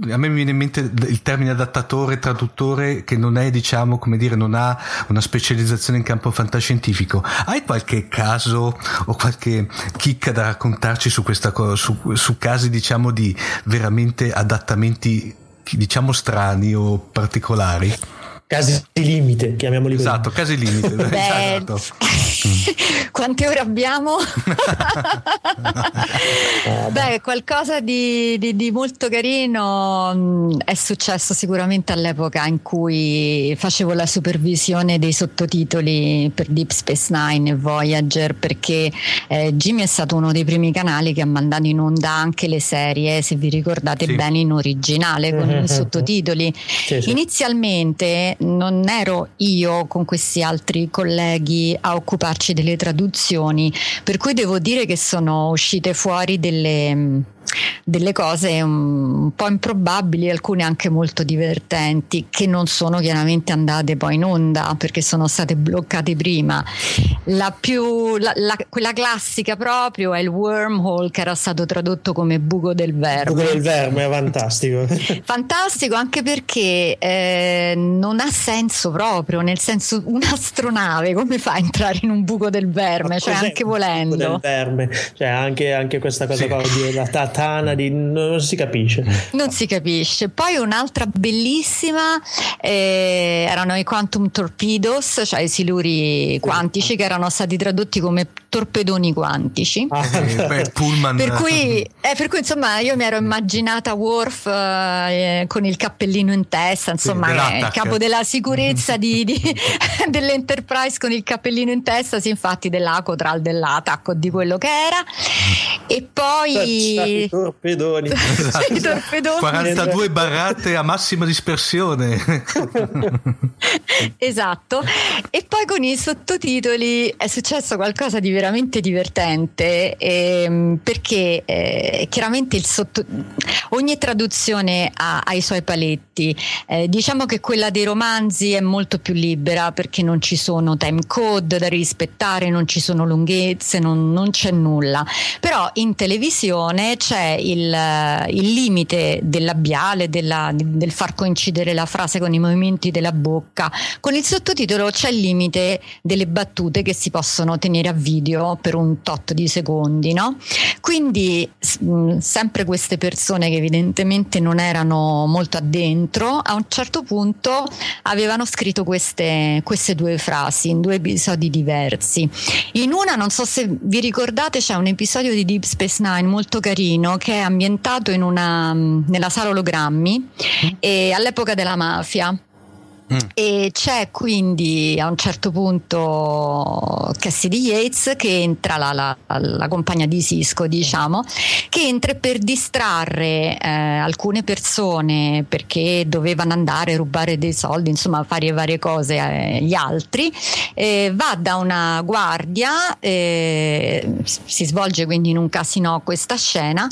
a me mi viene in mente il termine adattatore, traduttore che non è, diciamo, come dire, non ha una specializzazione in campo fantascientifico. Hai qualche caso o qualche chicca da raccontarci su questa cosa, su, su casi, diciamo, di veramente adattamenti, diciamo, strani o particolari? Casi limite, chiamiamoli così. Esatto, casi limite. Beh, esatto. quante ore abbiamo? Beh, qualcosa di, di, di, molto carino mm, è successo sicuramente all'epoca in cui facevo la supervisione dei sottotitoli per Deep Space Nine e Voyager perché eh, Jimmy è stato uno dei primi canali che ha mandato in onda anche le serie, se vi ricordate sì. bene, in originale con i sottotitoli. Sì, sì. Inizialmente non ero io con questi altri colleghi a occuparci delle traduzioni, per cui devo dire che sono uscite fuori delle delle cose un, po' improbabili, alcune anche molto divertenti, che non sono chiaramente andate poi in onda perché sono state bloccate prima. La più, la, la, quella classica proprio è il wormhole che era stato tradotto come buco del verme. Buco del verme, è fantastico. fantastico anche perché eh, non ha senso proprio, nel senso un'astronave come fa a entrare in un buco del verme, cioè anche volendo. Buco del verme, cioè anche, anche questa cosa sì. qua di la tana di non si capisce. Non si capisce. Poi un'altra bellissima eh, erano i quantum torpedoes, cioè i siluri quantici che erano stati tradotti come torpedoni quantici. Ah, Pullman. Per cui, eh, per cui insomma io mi ero immaginata Worf eh, con il cappellino in testa, insomma sì, il capo della sicurezza di, di, dell'Enterprise con il cappellino in testa, sì infatti dell'Acotral, dell'Atac o di quello che era. E poi... I torpedoni. Esatto. I torpedoni. 42 barrate a massima dispersione. esatto. E poi con i sottotitoli è successo qualcosa di veramente divertente ehm, perché eh, chiaramente sotto... ogni traduzione ha, ha, i suoi paletti. Eh, diciamo che quella dei romanzi è molto più libera perché non ci sono time code da rispettare, non ci sono lunghezze, non, non c'è nulla. Però in televisione c'è il, il limite del labiale, della, del far coincidere la frase con i movimenti della bocca. Con il sottotitolo c'è il limite delle battute che si possono tenere a video per un tot di secondi. No? Quindi mh, sempre queste persone che evidentemente non erano molto addentro, a un certo punto avevano scritto queste, queste due frasi in due episodi diversi. In una, non so se vi ricordate, c'è un episodio di Deep Space Nine molto carino che è ambientato una, nella sala ologrammi e all'epoca della mafia Mm. E c'è quindi a un certo punto Cassidy Yates che entra, la, la, la compagna di Cisco, diciamo, che entra per distrarre eh, alcune persone perché dovevano andare a rubare dei soldi, insomma, fare varie cose agli altri. Eh, va da una guardia, eh, si svolge quindi in un casino questa scena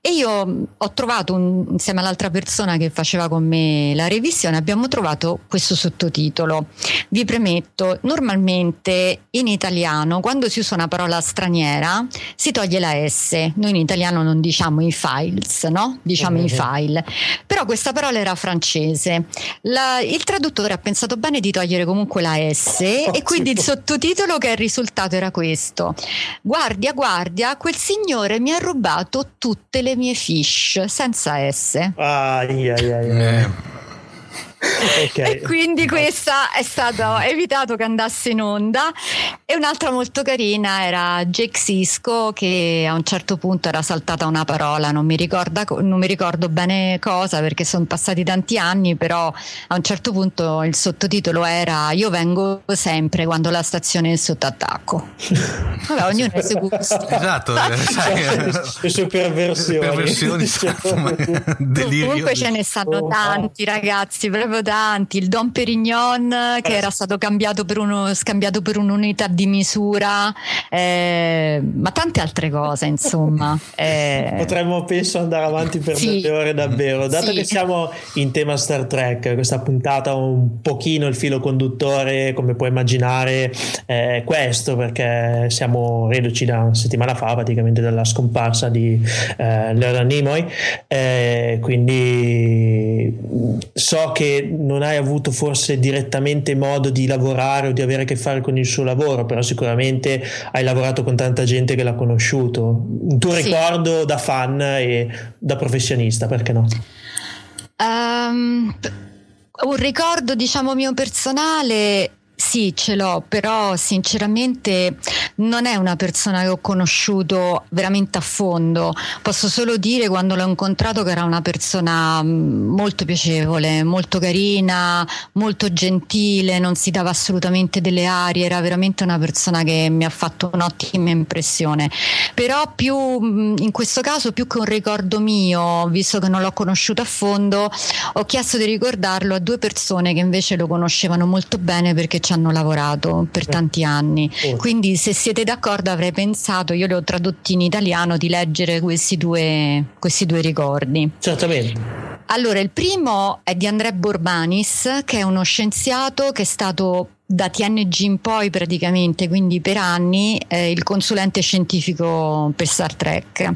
e io ho trovato un, insieme all'altra persona che faceva con me la revisione, abbiamo trovato questo sottotitolo. Vi premetto, normalmente in italiano quando si usa una parola straniera si toglie la S, noi in italiano non diciamo i files, no? Diciamo uh-huh. i file, però questa parola era francese. La, il traduttore ha pensato bene di togliere comunque la S oh, e quindi il sottotitolo che è il risultato era questo. Guardia, guardia, quel signore mi ha rubato tutte le mie fish senza S. Ah, yeah, yeah, yeah. Okay. E quindi questa è stato evitato che andasse in onda. E un'altra molto carina era Jake Sisko che a un certo punto era saltata una parola, non mi, ricorda, non mi ricordo bene cosa perché sono passati tanti anni, però a un certo punto il sottotitolo era Io vengo sempre quando la stazione è sotto attacco. Vabbè, ognuno ha i suoi gusti. Esatto, eh, sai, le sue perversioni. perversioni esatto, Comunque ce ne stanno tanti ragazzi, proprio tanti. Il Don Perignon che era stato per uno, scambiato per un'unità di misura, eh, ma tante altre cose, insomma. Eh, Potremmo, penso, andare avanti per sì. delle ore davvero. Dato sì. che siamo in tema Star Trek, questa puntata un pochino il filo conduttore, come puoi immaginare, è questo, perché siamo reduci da una settimana fa, praticamente dalla scomparsa di eh, Leonard Nimoy. Eh, quindi so che non hai avuto forse direttamente modo di lavorare o di avere a che fare con il suo lavoro, però sicuramente hai lavorato con tanta gente che l'ha conosciuto. Un tuo sì. ricordo da fan e da professionista, perché no? Um, un ricordo, diciamo, mio personale sì, ce l'ho, però sinceramente non è una persona che ho conosciuto veramente a fondo. Posso solo dire quando l'ho incontrato che era una persona mm, molto piacevole, molto carina, molto gentile, non si dava assolutamente delle arie, era veramente una persona che mi ha fatto un'ottima impressione. Però più mm, in questo caso più che un ricordo mio, visto che non l'ho conosciuto a fondo, ho chiesto di ricordarlo a due persone che invece lo conoscevano molto bene perché ci hanno lavorato per tanti anni. Quindi se siete d'accordo avrei pensato, io li ho tradotti in italiano, di leggere questi due, questi due ricordi. Certamente. Allora, il primo è di Andrea Borbanis, che è uno scienziato che è stato da TNG in poi praticamente, quindi per anni, eh, il consulente scientifico per Star Trek.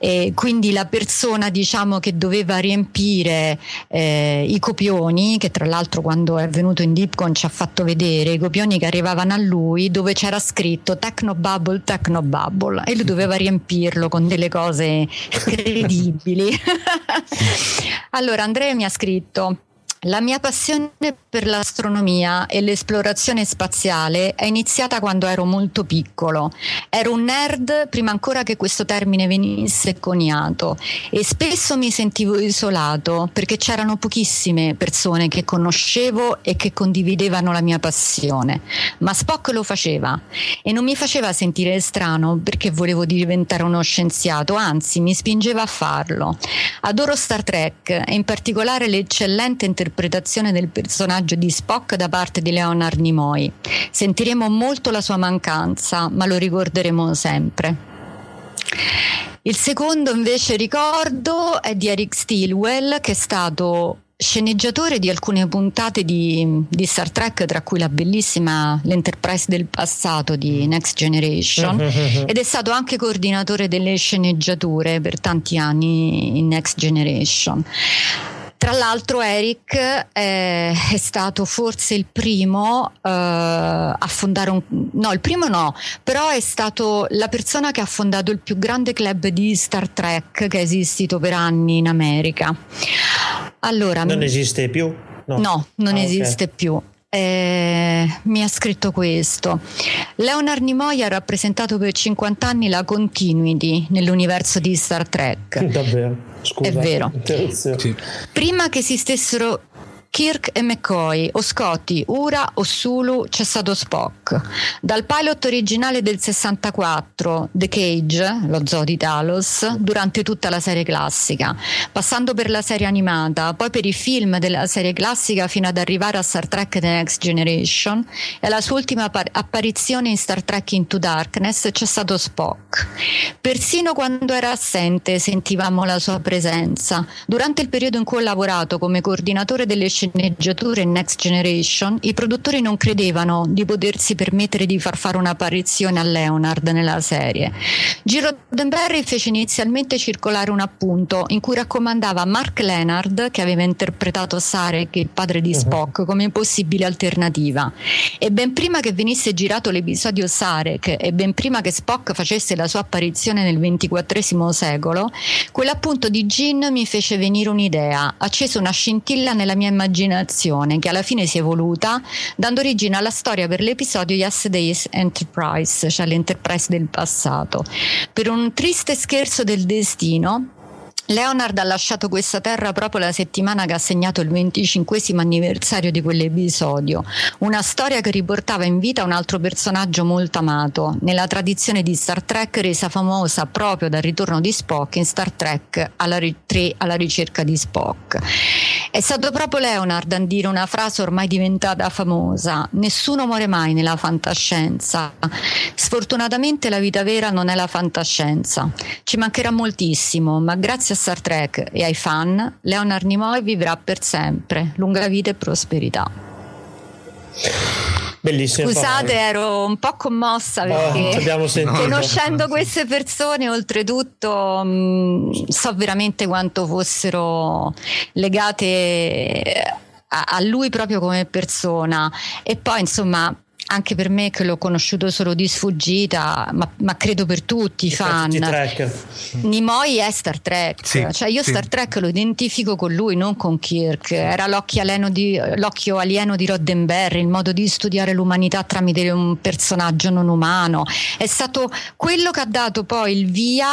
E quindi la persona diciamo, che doveva riempire eh, i copioni, che tra l'altro quando è venuto in Deepcon ci ha fatto vedere i copioni che arrivavano a lui, dove c'era scritto Technobubble, Technobubble, e lui doveva riempirlo con delle cose credibili. allora Andrea mi ha scritto la mia passione per l'astronomia e l'esplorazione spaziale è iniziata quando ero molto piccolo. Ero un nerd prima ancora che questo termine venisse coniato e spesso mi sentivo isolato perché c'erano pochissime persone che conoscevo e che condividevano la mia passione. Ma Spock lo faceva e non mi faceva sentire strano perché volevo diventare uno scienziato, anzi mi spingeva a farlo. Adoro Star Trek e in particolare l'eccellente interpretazione interpretazione del personaggio di Spock da parte di Leonard Nimoy. Sentiremo molto la sua mancanza, ma lo ricorderemo sempre. Il secondo invece ricordo è di Eric Stilwell che è stato sceneggiatore di alcune puntate di, di, Star Trek, tra cui la bellissima L'Enterprise del passato di Next Generation, ed è stato anche coordinatore delle sceneggiature per tanti anni in Next Generation. Tra l'altro Eric è, eh, è stato forse il primo uh, a fondare un... no, il primo no, però è stato la persona che ha fondato il più grande club di Star Trek che è esistito per anni in America. Allora, non esiste più? No, no non ah, esiste okay. più. Eh, mi ha scritto questo. Leonard Nimoy ha rappresentato per 50 anni la continuity nell'universo di Star Trek. Davvero? Scusa, È vero. Sì. Prima che esistessero Kirk e McCoy, o Scotty, Ura o Sulu, c'è stato Spock. Dal pilot originale del 64, The Cage, lo zoo di Talos, durante tutta la serie classica, passando per la serie animata, poi per i film della serie classica fino ad arrivare a Star Trek The Next Generation e alla sua ultima apparizione in Star Trek Into Darkness c'è stato Spock. Persino quando era assente sentivamo la sua presenza. Durante il periodo in cui ho lavorato come coordinatore delle sceneggiature Next Generation, i produttori non credevano di potersi permettere di far fare un'apparizione a Leonard nella serie. Giro Roddenberry fece inizialmente circolare un appunto in cui raccomandava a Mark Leonard, che aveva interpretato Sarek, il padre di mhm. Spock, come possibile alternativa. E ben prima che venisse girato l'episodio Sarek e ben prima che Spock facesse la sua apparizione nel XXIV secolo, quell'appunto di Gin mi fece venire un'idea, accese una scintilla nella mia immaginazione che alla fine si è evoluta, dando origine alla storia per l'episodio Yesterday's Enterprise, cioè l'Enterprise del passato. Per un triste scherzo del destino, Leonard ha lasciato questa terra proprio la settimana che ha segnato il 25 anniversario di quell'episodio, una storia che riportava in vita un altro personaggio molto amato, nella tradizione di Star Trek resa famosa proprio dal ritorno di Spock in Star Trek alla, 3 alla ricerca di Spock. È stato proprio Leonard a dire una frase ormai diventata famosa, nessuno muore mai nella fantascienza. Sfortunatamente la vita vera non è la fantascienza. Ci mancherà moltissimo, ma grazie a Star Trek e ai fan, Leonard Nimoy vivrà per sempre. Lunga vita e prosperità. Bellissimo. Scusate, ero un po' commossa perché oh, conoscendo queste persone, oltretutto, mh, mm, so veramente quanto fossero legate a, a lui proprio come persona. E poi, insomma, anche per me che l'ho conosciuto solo di sfuggita, ma, ma credo per tutti i fan. Nimoy è Star Trek, sì, cioè io sì. Star Trek lo identifico con lui, non con Kirk. Era l'occhio alieno di, l'occhio alieno di Roddenberry, il modo di studiare l'umanità tramite un personaggio non umano. È stato quello che ha dato poi il via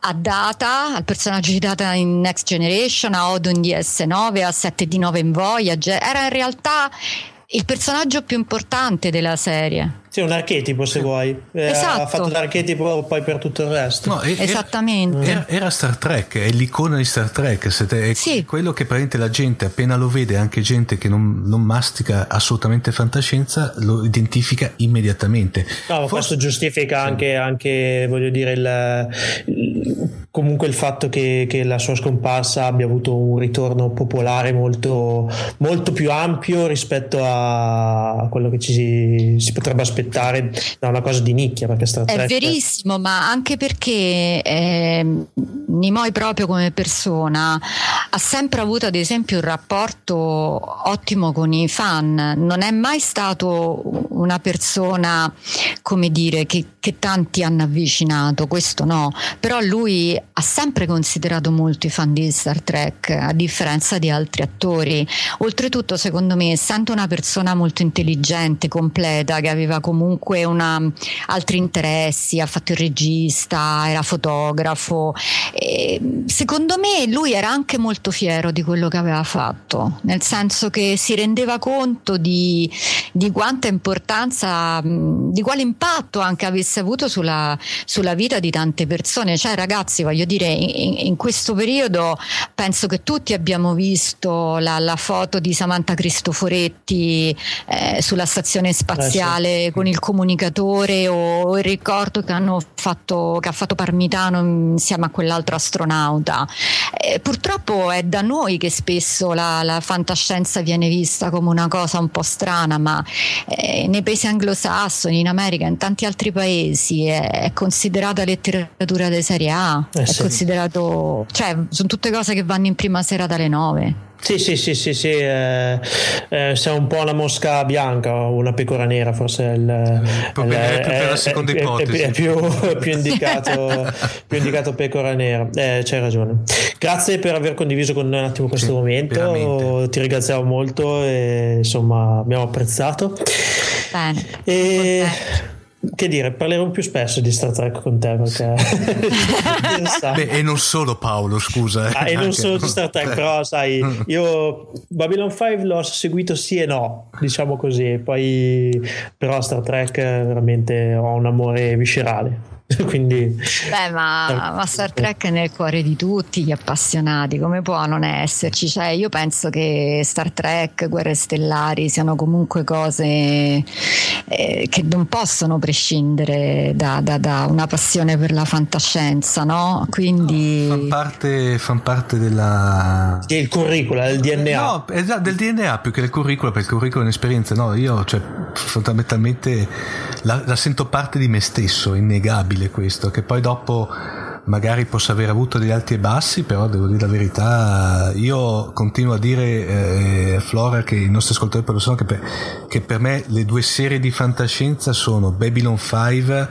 a Data, al personaggio di Data in Next Generation, a Odo in DS9, a 7D9 in Voyager. Era in realtà il personaggio più importante della serie. Sì, un archetipo se vuoi. Eh, esatto. Ha fatto l'archetipo poi per tutto il resto. No, era, Esattamente. Era, era, Star Trek, è l'icona di Star Trek. È sì. quello che praticamente la gente appena lo vede, anche gente che non, non mastica assolutamente fantascienza, lo identifica immediatamente. No, Forse... questo giustifica sì. anche, anche, voglio dire, il, il, comunque il fatto che, che, la sua scomparsa abbia avuto un ritorno popolare molto, molto più ampio rispetto a quello che ci si, si potrebbe aspettare aspettare da una cosa di nicchia perché Star Trek è verissimo ma anche perché eh, Nimoy proprio come persona ha sempre avuto ad esempio un rapporto ottimo con i fan. Non è mai stato una persona come dire che, che tanti hanno avvicinato questo no. Però lui ha sempre considerato molto i fan di Star Trek a differenza di altri attori. Oltretutto secondo me essendo una persona molto intelligente completa che aveva comunque una, altri interessi, ha fatto il regista, era fotografo. E secondo me lui era anche molto fiero di quello che aveva fatto, nel senso che si rendeva conto di, di quanta importanza, di quale impatto anche avesse avuto sulla, sulla vita di tante persone. Cioè ragazzi, voglio dire, in, in questo periodo penso che tutti abbiamo visto la, la foto di Samantha Cristoforetti eh, sulla stazione spaziale eh sì con il comunicatore o il ricordo che, fatto, che ha fatto Parmitano insieme a quell'altro astronauta. Eh, purtroppo è da noi che spesso la, la, fantascienza viene vista come una cosa un po' strana, ma eh, nei paesi anglosassoni, in America, in tanti altri paesi è, è considerata letteratura di serie A, eh, è sì. considerato, cioè sono tutte cose che vanno in prima sera dalle nove. Sì, sì, sì, sì, sì eh, eh, sei un po' una mosca bianca o una pecora nera, forse è, il, è, è, la seconda ipotesi. È, più, più, indicato, più indicato pecora nera. Eh, c'hai ragione. Grazie per aver condiviso con noi un attimo questo sì, momento. Veramente. Ti ringraziamo molto e insomma abbiamo apprezzato. Bene. E che dire, parleremo più spesso di Star Trek con te perché Beh, e non solo Paolo, scusa. Eh. Ah, e non solo di Star Trek, però sai, io Babylon 5 l'ho seguito sì e no, diciamo così, poi però Star Trek veramente ho un amore viscerale. Quindi, Beh, ma, ma, Star Trek è nel cuore di tutti gli appassionati, come può non esserci? Cioè, io penso che Star Trek, Guerre Stellari siano comunque cose eh, che non possono prescindere da, da, da, una passione per la fantascienza, no? Quindi. No, fan, parte, fan parte della. Del curriculum, del DNA. No, esatto, del DNA più che del curriculum, perché il curriculum è un'esperienza. No, io, cioè, fondamentalmente la, la sento parte di me stesso, innegabile possibile questo, che poi dopo magari possa aver avuto degli alti e bassi, però devo dire la verità, io continuo a dire eh, Flora che i nostri ascoltatori lo sanno che per, che per me le due serie di fantascienza sono Babylon 5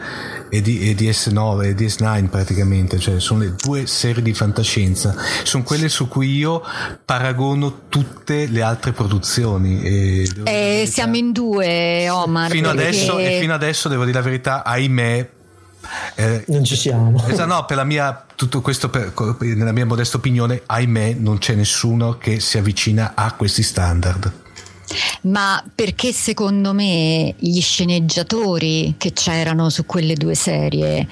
e, di, e DS9 e DS9 praticamente, cioè sono le due serie di fantascienza, sono quelle su cui io paragono tutte le altre produzioni. E eh, siamo in due, Omar. Fino adesso, e fino adesso devo dire la verità, ahimè eh, non ci siamo. Esatto, no, per la mia, tutto questo per, nella mia modesta opinione, ahimè, non c'è nessuno che si avvicina a questi standard ma perché secondo me gli sceneggiatori che c'erano su quelle due serie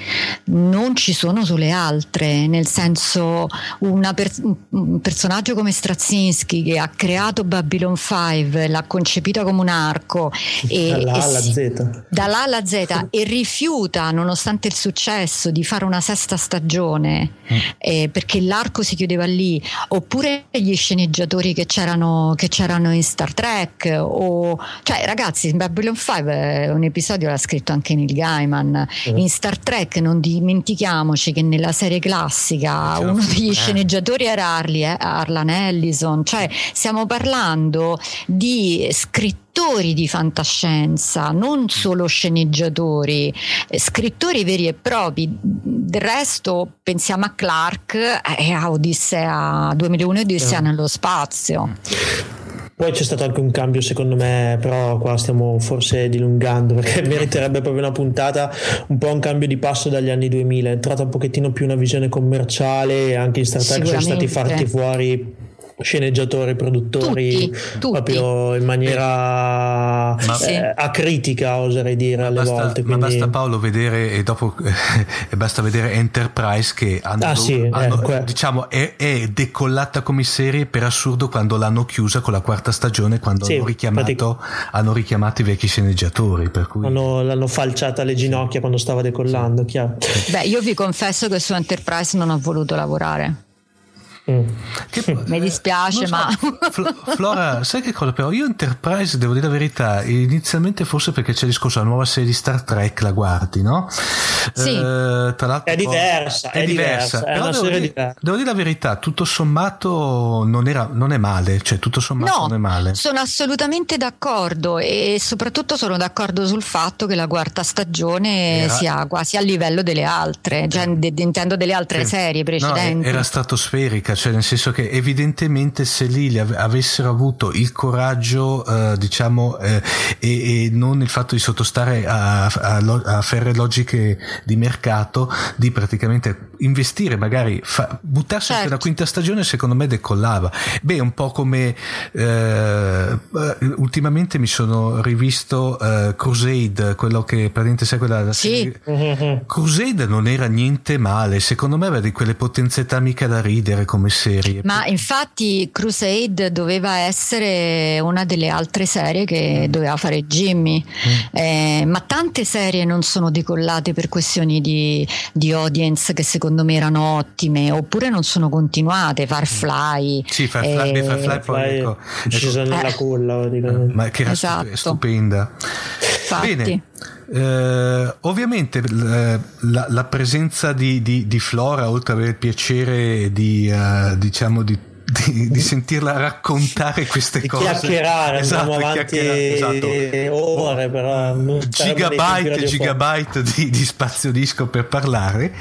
non ci sono sulle altre, nel senso per, un personaggio come Straczynski che ha creato Babylon 5, l'ha concepita come un arco e, dalla A alla Z, dalla alla Z e rifiuta nonostante il successo di fare una sesta stagione mm. eh, perché l'arco si chiudeva lì, oppure gli sceneggiatori che c'erano, che c'erano in Star Trek Trek o cioè ragazzi Babylon 5 è un episodio l'ha scritto anche Neil Gaiman mm. in Star Trek non dimentichiamoci che nella serie classica uno degli eh. sceneggiatori era Harley, eh, Arlan Ellison cioè stiamo parlando di scrittori di fantascienza, non solo sceneggiatori, eh, scrittori veri e propri. Del resto pensiamo a Clark e a Odissea 2001 e Odissea nello spazio. Poi c'è stato anche un cambio, secondo me, però qua stiamo forse dilungando perché meriterebbe proprio una puntata, un po' un cambio di passo dagli anni 2000. È entrata un pochettino più una visione commerciale e anche in Star Trek sono stati fatti fuori sceneggiatori, produttori, tutti, tutti. proprio in maniera ma, eh, acritica, oserei dire alle basta, volte. Quindi... Ma basta Paolo vedere e dopo eh, basta vedere Enterprise che hanno, ah, sì, hanno, eh, diciamo, è, è, decollata come serie per assurdo quando l'hanno chiusa con la quarta stagione, quando sì, hanno, richiamato, pratic- hanno richiamato i vecchi sceneggiatori. Per cui... hanno, l'hanno falciata alle ginocchia quando stava decollando, chiaro. Beh, io vi confesso che su Enterprise non ho voluto lavorare. Che, Mi dispiace, so, ma. Flora, sai che cosa? Però io Enterprise, devo dire la verità, inizialmente forse perché c'è il discorso, la nuova serie di Star Trek la guardi, no? Sì. Eh, tra l'altro, è diversa, è, è diversa. È però devo dire, diversa. devo, dire, la verità, tutto sommato non, era, non è male, cioè tutto sommato no, non è male. Sono assolutamente d'accordo e soprattutto sono d'accordo sul fatto che la quarta stagione era... sia quasi a livello delle altre, cioè, intendo delle altre sì. serie precedenti. No, era stratosferica cioè nel senso che evidentemente se lì avessero avuto il coraggio, eh, diciamo, eh, e, e, non il fatto di sottostare a, a, a, ferre logiche di mercato, di praticamente investire, magari fa, buttarsi certo. per la quinta stagione, secondo me decollava. Beh, un po' come eh, ultimamente mi sono rivisto eh, Crusade, quello che praticamente segue la, la sì. serie. Crusade non era niente male, secondo me aveva di quelle potenzialità mica da ridere come come serie. Ma infatti Crusade doveva essere una delle altre serie che mm. doveva fare Jimmy, mm. eh, ma tante serie non sono decollate per questioni di, di, audience che secondo me erano ottime, oppure non sono continuate. Farfly. Sì, Farfly, eh, Farfly poi ecco, ecco. nella eh, culla, ma che era esatto. stupenda. Infatti. Bene. Eh, ovviamente eh, la, la, presenza di, di, di, Flora, oltre ad avere il piacere di, uh, diciamo, di di, di, sentirla raccontare queste cose. Chiacchierare, esatto, avanti esatto. ore, però gigabyte e gigabyte di, di, spazio disco per parlare.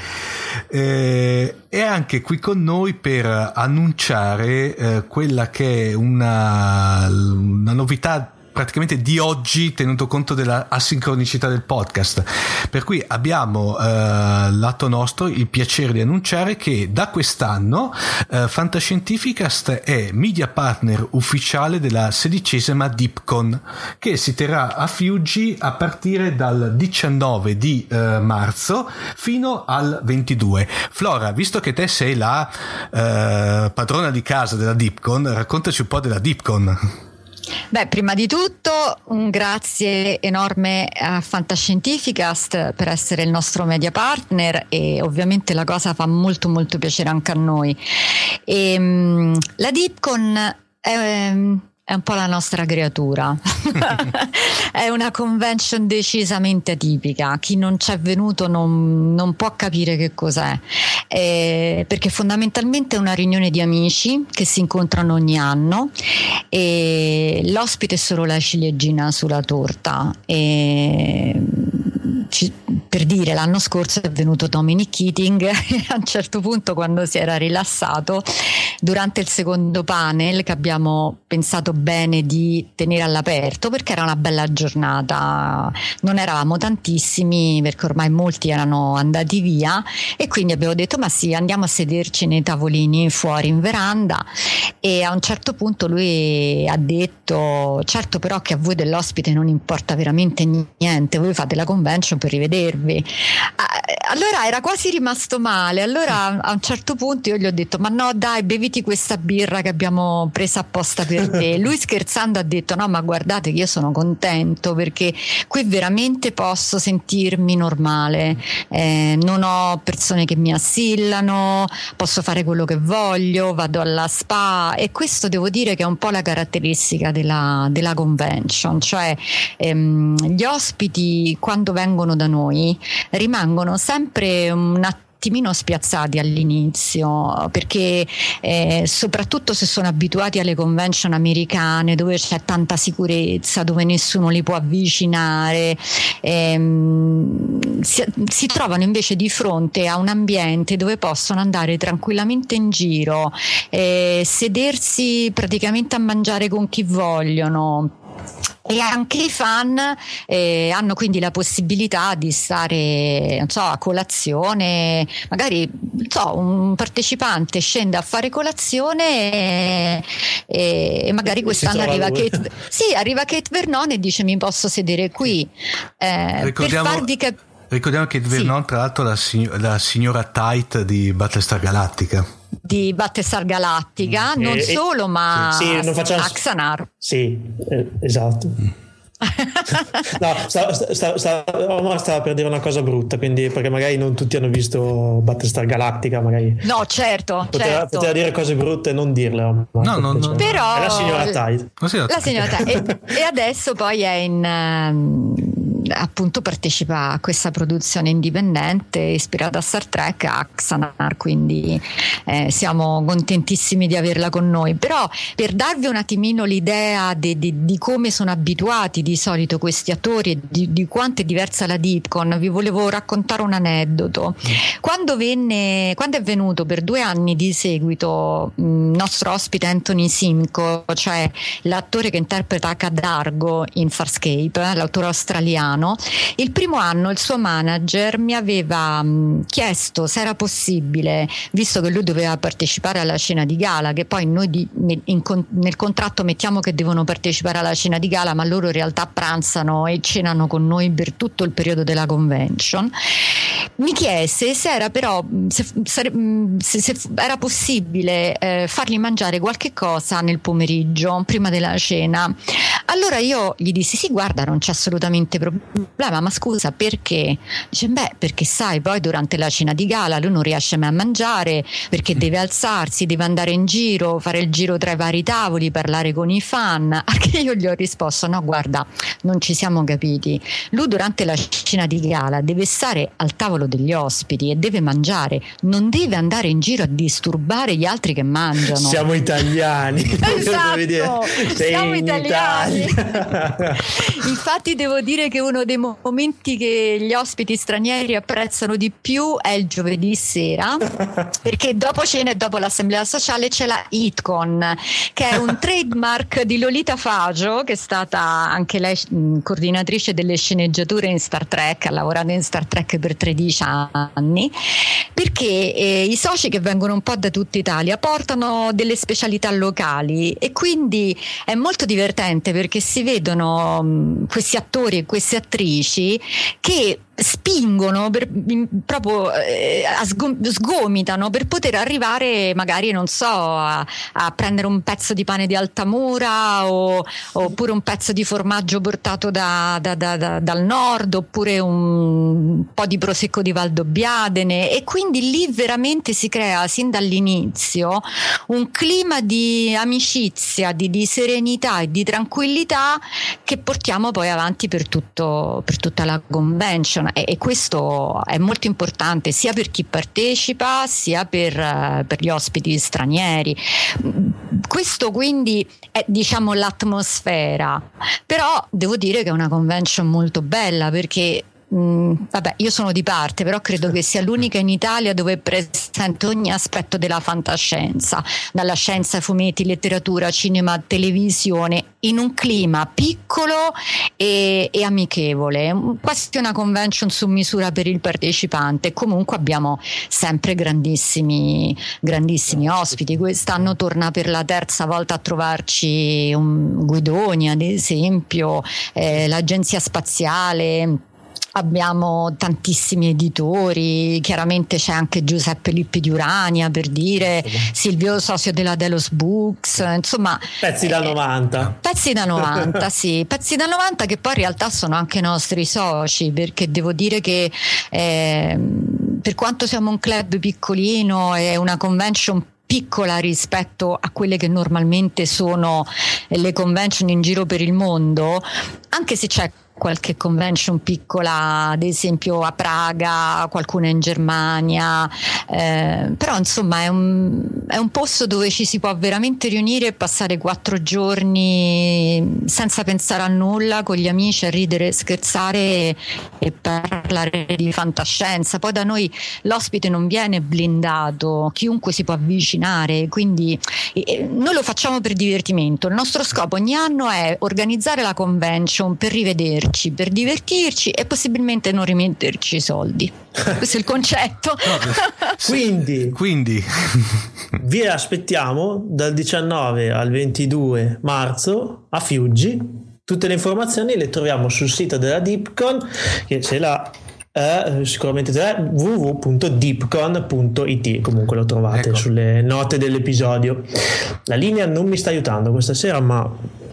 Eh, è anche qui con noi per annunciare eh, quella che è una, una novità praticamente di oggi tenuto conto della asincronicità del podcast. Per cui abbiamo eh, lato nostro il piacere di annunciare che da quest'anno eh, Fantascientificast è media partner ufficiale della sedicesima DeepCon che si terrà a Fiuggi a partire dal 19 di eh, marzo fino al 22. Flora, visto che te sei la eh, padrona di casa della DeepCon, raccontaci un po' della DeepCon. Beh, prima di tutto un grazie enorme a Fantascientificast per essere il nostro media partner e ovviamente la cosa fa molto molto piacere anche a noi. E, um, la Deepcon è, um, è un po' la nostra creatura. è una convention decisamente atipica. Chi non c'è venuto non, non può capire che cos'è, eh, perché fondamentalmente è una riunione di amici che si incontrano ogni anno e l'ospite è solo la ciliegina sulla torta. E ci, per dire l'anno scorso è venuto Dominic Keating e a un certo punto quando si era rilassato durante il secondo panel che abbiamo pensato bene di tenere all'aperto perché era una bella giornata. Non eravamo tantissimi perché ormai molti erano andati via e quindi abbiamo detto ma sì andiamo a sederci nei tavolini fuori in veranda. E a un certo punto lui ha detto certo però che a voi dell'ospite non importa veramente niente voi fate la convention per rivedervi. Allora era quasi rimasto male. Allora a un certo punto io gli ho detto: Ma no, dai, beviti questa birra che abbiamo presa apposta per te. Lui scherzando ha detto: No, ma guardate che io sono contento perché qui veramente posso sentirmi normale. Eh, non ho persone che mi assillano, posso fare quello che voglio, vado alla spa. E questo devo dire che è un po' la caratteristica della, della convention, cioè ehm, gli ospiti quando vengono vengono da noi rimangono sempre un attimino spiazzati all'inizio perché eh, soprattutto se sono abituati alle convention americane dove c'è tanta sicurezza dove nessuno li può avvicinare ehm, si, si, trovano invece di fronte a un ambiente dove possono andare tranquillamente in giro eh, sedersi praticamente a mangiare con chi vogliono e anche i fan eh, hanno quindi la possibilità di stare so, a colazione, magari so, un partecipante scende a fare colazione e, e magari quest'anno arriva Kate, sì, arriva Kate Vernon e dice mi posso sedere qui. Eh, Ricordiamo... per farvi capire Ricordiamo che Vernon, sì. tra l'altro, la, la signora Tight di Battlestar Galactica di Battlestar Galactica, mm. non e, solo, ma sì, non facciamo... Axanar. Sì, eh, esatto. No, stava, stava, stava, stava, per dire una cosa brutta, quindi perché magari non tutti hanno visto Battlestar Galactica, magari. No, certo. Poteva, certo. poteva dire cose brutte e non dirle. No, no, no. Però è la signora Tide. La signora Tide. e, e, adesso poi è in. Um, appunto partecipa a questa produzione indipendente ispirata a Star Trek Axanar quindi eh, siamo contentissimi di averla con noi. Però per darvi un attimino l'idea di, di, di come sono abituati di solito questi attori e di, di, quanto è diversa la Deepcon vi volevo raccontare un aneddoto. Quando, venne, quando è venuto per due anni di seguito il nostro ospite Anthony Simcoe cioè l'attore che interpreta Cadargo in Farscape l'autore australiano italiano, il primo anno il suo manager mi aveva mh, chiesto se era possibile, visto che lui doveva partecipare alla cena di gala, che poi noi di, in, nel contratto mettiamo che devono partecipare alla cena di gala, ma loro in realtà pranzano e cenano con noi per tutto il periodo della convention. Mi chiese se era però se, se, se era possibile eh, fargli mangiare qualche cosa nel pomeriggio prima della cena. Allora io gli dissi: Sì, guarda, non c'è assolutamente problema problema, ma scusa perché? Dice, beh, perché sai, poi durante la cena di gala lui non riesce mai a mangiare perché deve alzarsi, deve andare in giro, fare il giro tra i vari tavoli, parlare con i fan. A che io gli ho risposto, no, guarda, non ci siamo capiti. Lui durante la cena di gala deve stare al tavolo degli ospiti e deve mangiare, non deve andare in giro a disturbare gli altri che mangiano. Siamo italiani. Esatto, siamo italiani. Infatti devo dire che uno dei momenti che gli ospiti stranieri apprezzano di più è il giovedì sera, perché dopo cena e dopo l'assemblea sociale c'è la HitCon, che è un trademark di Lolita Fagio, che è stata anche lei coordinatrice delle sceneggiature in Star Trek, ha lavorato in Star Trek per 13 anni, perché eh, i soci che vengono un po' da tutta Italia portano delle specialità locali e quindi è molto divertente perché si vedono mh, questi attori e queste attrici che spingono per, proprio eh, sgomitano per poter arrivare magari non so a, a, prendere un pezzo di pane di Altamura o, oppure un pezzo di formaggio portato da, da, da, dal nord oppure un po' di prosecco di Valdobbiadene e quindi lì veramente si crea sin dall'inizio un clima di amicizia di, di serenità e di tranquillità che portiamo poi avanti per, tutto, per tutta la convention e, e, questo è molto importante sia per chi partecipa sia per, uh, per gli ospiti stranieri. Questo quindi è diciamo l'atmosfera, però devo dire che è una convention molto bella perché Mm, vabbè, io sono di parte, però credo che sia l'unica in Italia dove è presente ogni aspetto della fantascienza, dalla scienza fumetti, letteratura, cinema, televisione, in un clima piccolo e, e amichevole, quasi una convention su misura per il partecipante. Comunque abbiamo sempre grandissimi, grandissimi ospiti. Quest'anno torna per la terza volta a trovarci un Guidoni, ad esempio, eh, l'Agenzia Spaziale abbiamo tantissimi editori, chiaramente c'è anche Giuseppe Lippi di Urania per dire, Silvio Socio della Delos Books, insomma... Pezzi da 90. Eh, pezzi da 90, sì, pezzi da 90 che poi in realtà sono anche nostri soci, perché devo dire che eh, per quanto siamo un club piccolino e una convention piccola rispetto a quelle che normalmente sono le convention in giro per il mondo, anche se c'è qualche convention piccola, ad esempio a Praga, qualcuna in Germania, eh, però insomma è un, è un, posto dove ci si può veramente riunire e passare quattro giorni senza pensare a nulla, con gli amici, a ridere, scherzare e, e parlare di fantascienza. Poi da noi l'ospite non viene blindato, chiunque si può avvicinare, quindi eh, noi lo facciamo per divertimento. Il nostro scopo ogni anno è organizzare la convention per rivederci divertirci, per divertirci e possibilmente non rimetterci i soldi. Questo è il concetto. quindi, quindi. vi aspettiamo dal 19 al 22 marzo a Fiuggi. Tutte le informazioni le troviamo sul sito della Deepcon che se la eh, sicuramente www.deepcon.it comunque lo trovate ecco. sulle note dell'episodio la linea non mi sta aiutando questa sera ma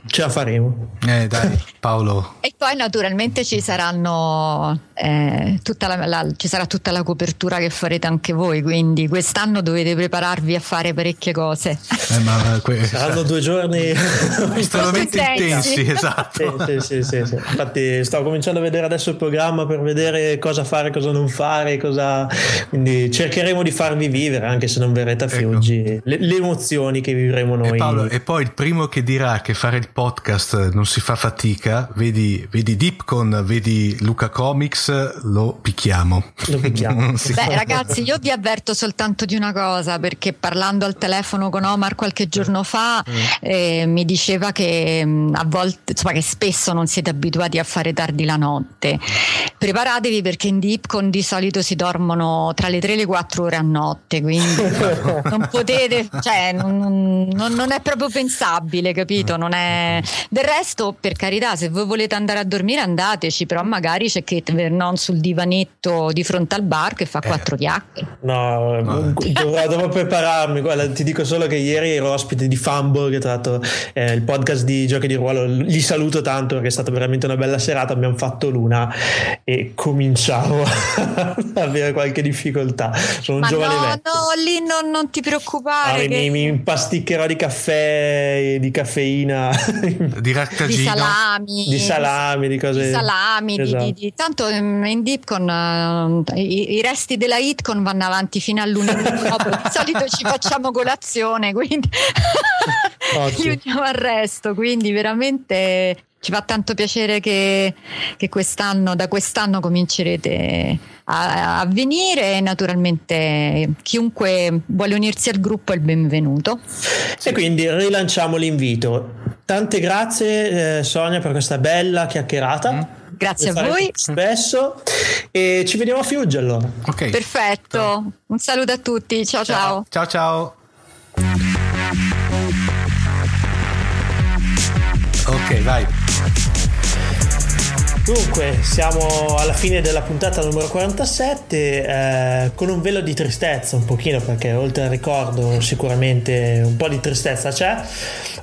Ce la faremo. Eh dai, Paolo. e poi naturalmente ci saranno eh, tutta la, la, ci sarà tutta la copertura che farete anche voi, quindi quest'anno dovete prepararvi a fare parecchie cose. Eh, ma, que- Saranno due giorni estremamente intensi, esatto. Sì, sì, sì, sì, Infatti sto cominciando a vedere adesso il programma per vedere cosa fare, cosa non fare, cosa... quindi cercheremo di farvi vivere, anche se non verrete a Fiuggi, ecco. le, le, emozioni che vivremo noi. E, Paolo, e poi il primo che dirà che fare il podcast non si fa fatica, vedi, vedi Deepcon, vedi Luca Comics, lo picchiamo. Lo picchiamo. Beh ragazzi, io vi avverto soltanto di una cosa, perché parlando al telefono con Omar qualche giorno fa mm. eh, mi diceva che mm, a volte, insomma che spesso non siete abituati a fare tardi la notte. Preparatevi perché in Deepcon di solito si dormono tra le 3 e le 4 ore a notte, quindi non potete, cioè non, non, non è proprio pensabile, capito? Non è del resto, per carità, se voi volete andare a dormire andateci, però magari c'è Kate Vernon sul divanetto di fronte al bar che fa eh. quattro chiacchiere. No, dovrò, dovrò, prepararmi. Guarda, ti dico solo che ieri ero ospite di Fumble, che tra l'altro è il podcast di giochi di ruolo. Li saluto tanto perché è stata veramente una bella serata. Abbiamo fatto l'una e cominciamo ad avere qualche difficoltà. Sono Ma un giovane no, vecchio. No, lì non, non ti preoccupare. Ah, che... mi, mi impasticcherò di caffè, di caffeina di raccagino di salami di salami di cose di salami esatto. di, di, tanto mm, in Dipcon uh, i, i, resti della Hitcon vanno avanti fino a lunedì dopo di solito ci facciamo colazione quindi li uniamo al resto quindi veramente ci fa tanto piacere che, che quest'anno, da quest'anno comincerete a, a, venire e naturalmente chiunque vuole unirsi al gruppo è il benvenuto. E quindi rilanciamo l'invito. Tante grazie eh, Sonia per questa bella chiacchierata. Mm. Grazie a voi. Spesso e ci vediamo a Fiugge allora. Okay. Perfetto. Ciao. Un saluto a tutti. Ciao ciao. Ciao ciao. Ok, vai. Dunque, siamo alla fine della puntata numero 47 eh, con un velo di tristezza un pochino perché oltre al ricordo sicuramente un po' di tristezza c'è,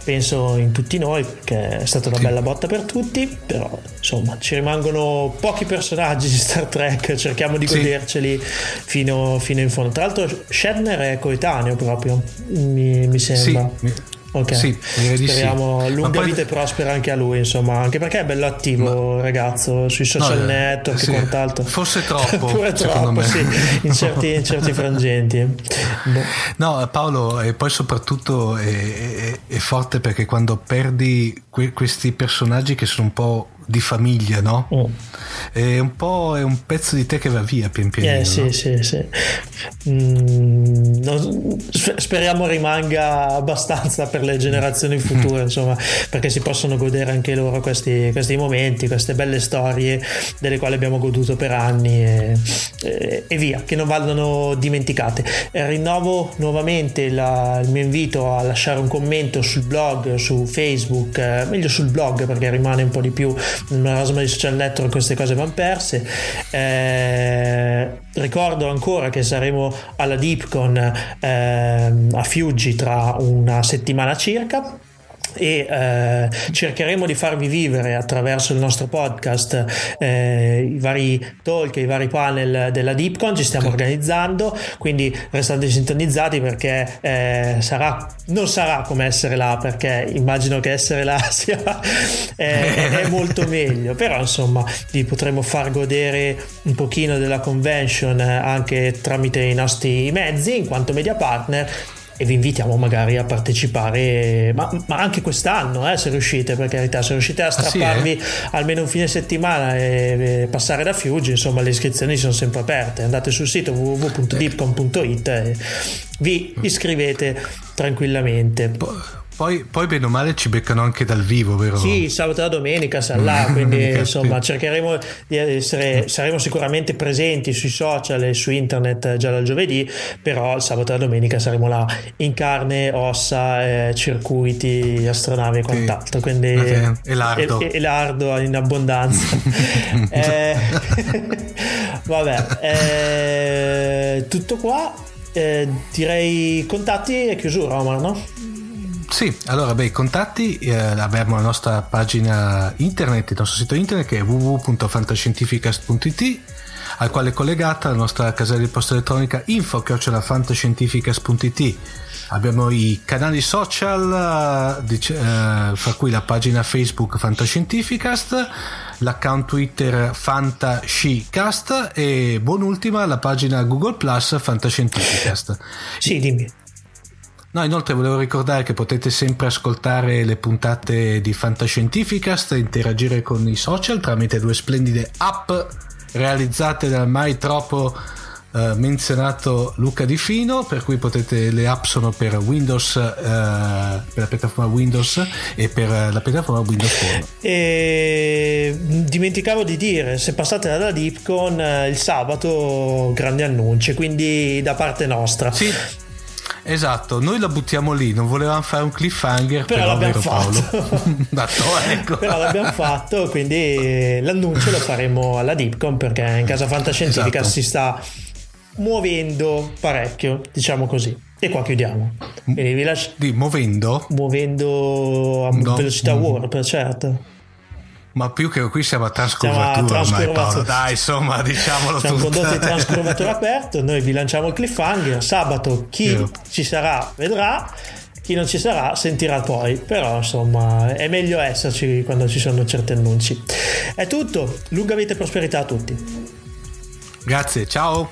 penso in tutti noi perché è stata una bella botta per tutti, però insomma ci rimangono pochi personaggi di Star Trek, cerchiamo di goderceli sì. fino, fino, in fondo. Tra l'altro Shatner è coetaneo proprio, mi, mi sembra. Sì. Ok, sì, speriamo sì. lunga poi... vita e prospera anche a lui, insomma, anche perché è bello attivo, Ma... ragazzo, sui social no, eh, network sì. e quant'altro. Forse troppo. Pure troppo, sì, in certi, in certi frangenti. Boh. No, Paolo, e poi soprattutto è, è, è forte perché quando perdi que- questi personaggi che sono un po' di famiglia, no? Oh. È un po' è un pezzo di te che va via pian pianino. Eh, sì, no? sì, sì. Mm, speriamo rimanga abbastanza per le generazioni future, mm. insomma, perché si possono godere anche loro questi, questi, momenti, queste belle storie delle quali abbiamo goduto per anni e, e, e via, che non vadano dimenticate. E rinnovo nuovamente la, il mio invito a lasciare un commento sul blog, su Facebook, eh, meglio sul blog perché rimane un po' di più nel marasma di social network queste cose vanno perse. Eh, ricordo ancora che saremo alla DeepCon eh, a Fiuggi tra una settimana circa e eh, cercheremo di farvi vivere attraverso il nostro podcast eh, i vari talk, i vari panel della DeepCon, ci stiamo organizzando, quindi restate sintonizzati perché eh, sarà, non sarà come essere là, perché immagino che essere là sia eh, è molto meglio, però insomma vi potremo far godere un pochino della convention anche tramite i nostri mezzi in quanto media partner e vi invitiamo magari a partecipare, ma, ma anche quest'anno, eh, se riuscite, per carità, se riuscite a strapparvi ah, sì, eh? almeno un fine settimana e, e, passare da Fiuggi, insomma le iscrizioni sono sempre aperte, andate sul sito www.deepcom.it e vi iscrivete tranquillamente. Poi, poi, bene o male ci beccano anche dal vivo, vero? Sì, sabato e la domenica sarà là, quindi insomma cercheremo di essere, saremo sicuramente presenti sui social e su internet già dal giovedì, però sabato e la domenica saremo là in carne, ossa, eh, circuiti, astronavi e quant'altro, quindi okay. e lardo. E, e lardo in abbondanza. eh, vabbè, eh, tutto qua, eh, direi contatti e chiusura Omar, no? Sì, allora beh, i contatti eh, abbiamo la nostra pagina internet, il nostro sito internet che è www.fantascientificast.it al quale è collegata la nostra casella di posta elettronica info.fantascientificast.it abbiamo i canali social eh, fra cui la pagina Facebook Fantascientificast l'account Twitter Fantascicast e buon'ultima la pagina Google Plus Fantascientificast. Sì dimmi No, inoltre volevo ricordare che potete sempre ascoltare le puntate di Fantascientificast e interagire con i social tramite due splendide app realizzate dal mai troppo Uh, menzionato Luca Di Fino, per cui potete, le app sono per Windows, uh, per la piattaforma Windows e per la piattaforma Windows Phone. E dimenticavo di dire, se passate dalla DeepCon uh, il sabato grandi annunci, quindi da parte nostra. Sì. Esatto, noi la buttiamo lì, non volevamo fare un cliffhanger, però, però l'abbiamo fatto. Dato, ecco. però l'abbiamo fatto, quindi l'annuncio lo faremo alla Deepcom perché in casa fantascientifica esatto. si sta muovendo parecchio, diciamo così. E qua chiudiamo. Quindi vi lascio... Di muovendo? Muovendo a no. velocità mm. warp, certo. Ma più che qui siamo a trascurvatura, ormai, Paolo, dai, insomma, diciamolo Siamo tutto. condotti in trascurvatura aperto, noi vi lanciamo il cliffhanger, sabato chi Io. ci sarà vedrà, chi non ci sarà sentirà poi, però insomma è meglio esserci quando ci sono certi annunci. È tutto, lunga vita e prosperità a tutti. Grazie, ciao.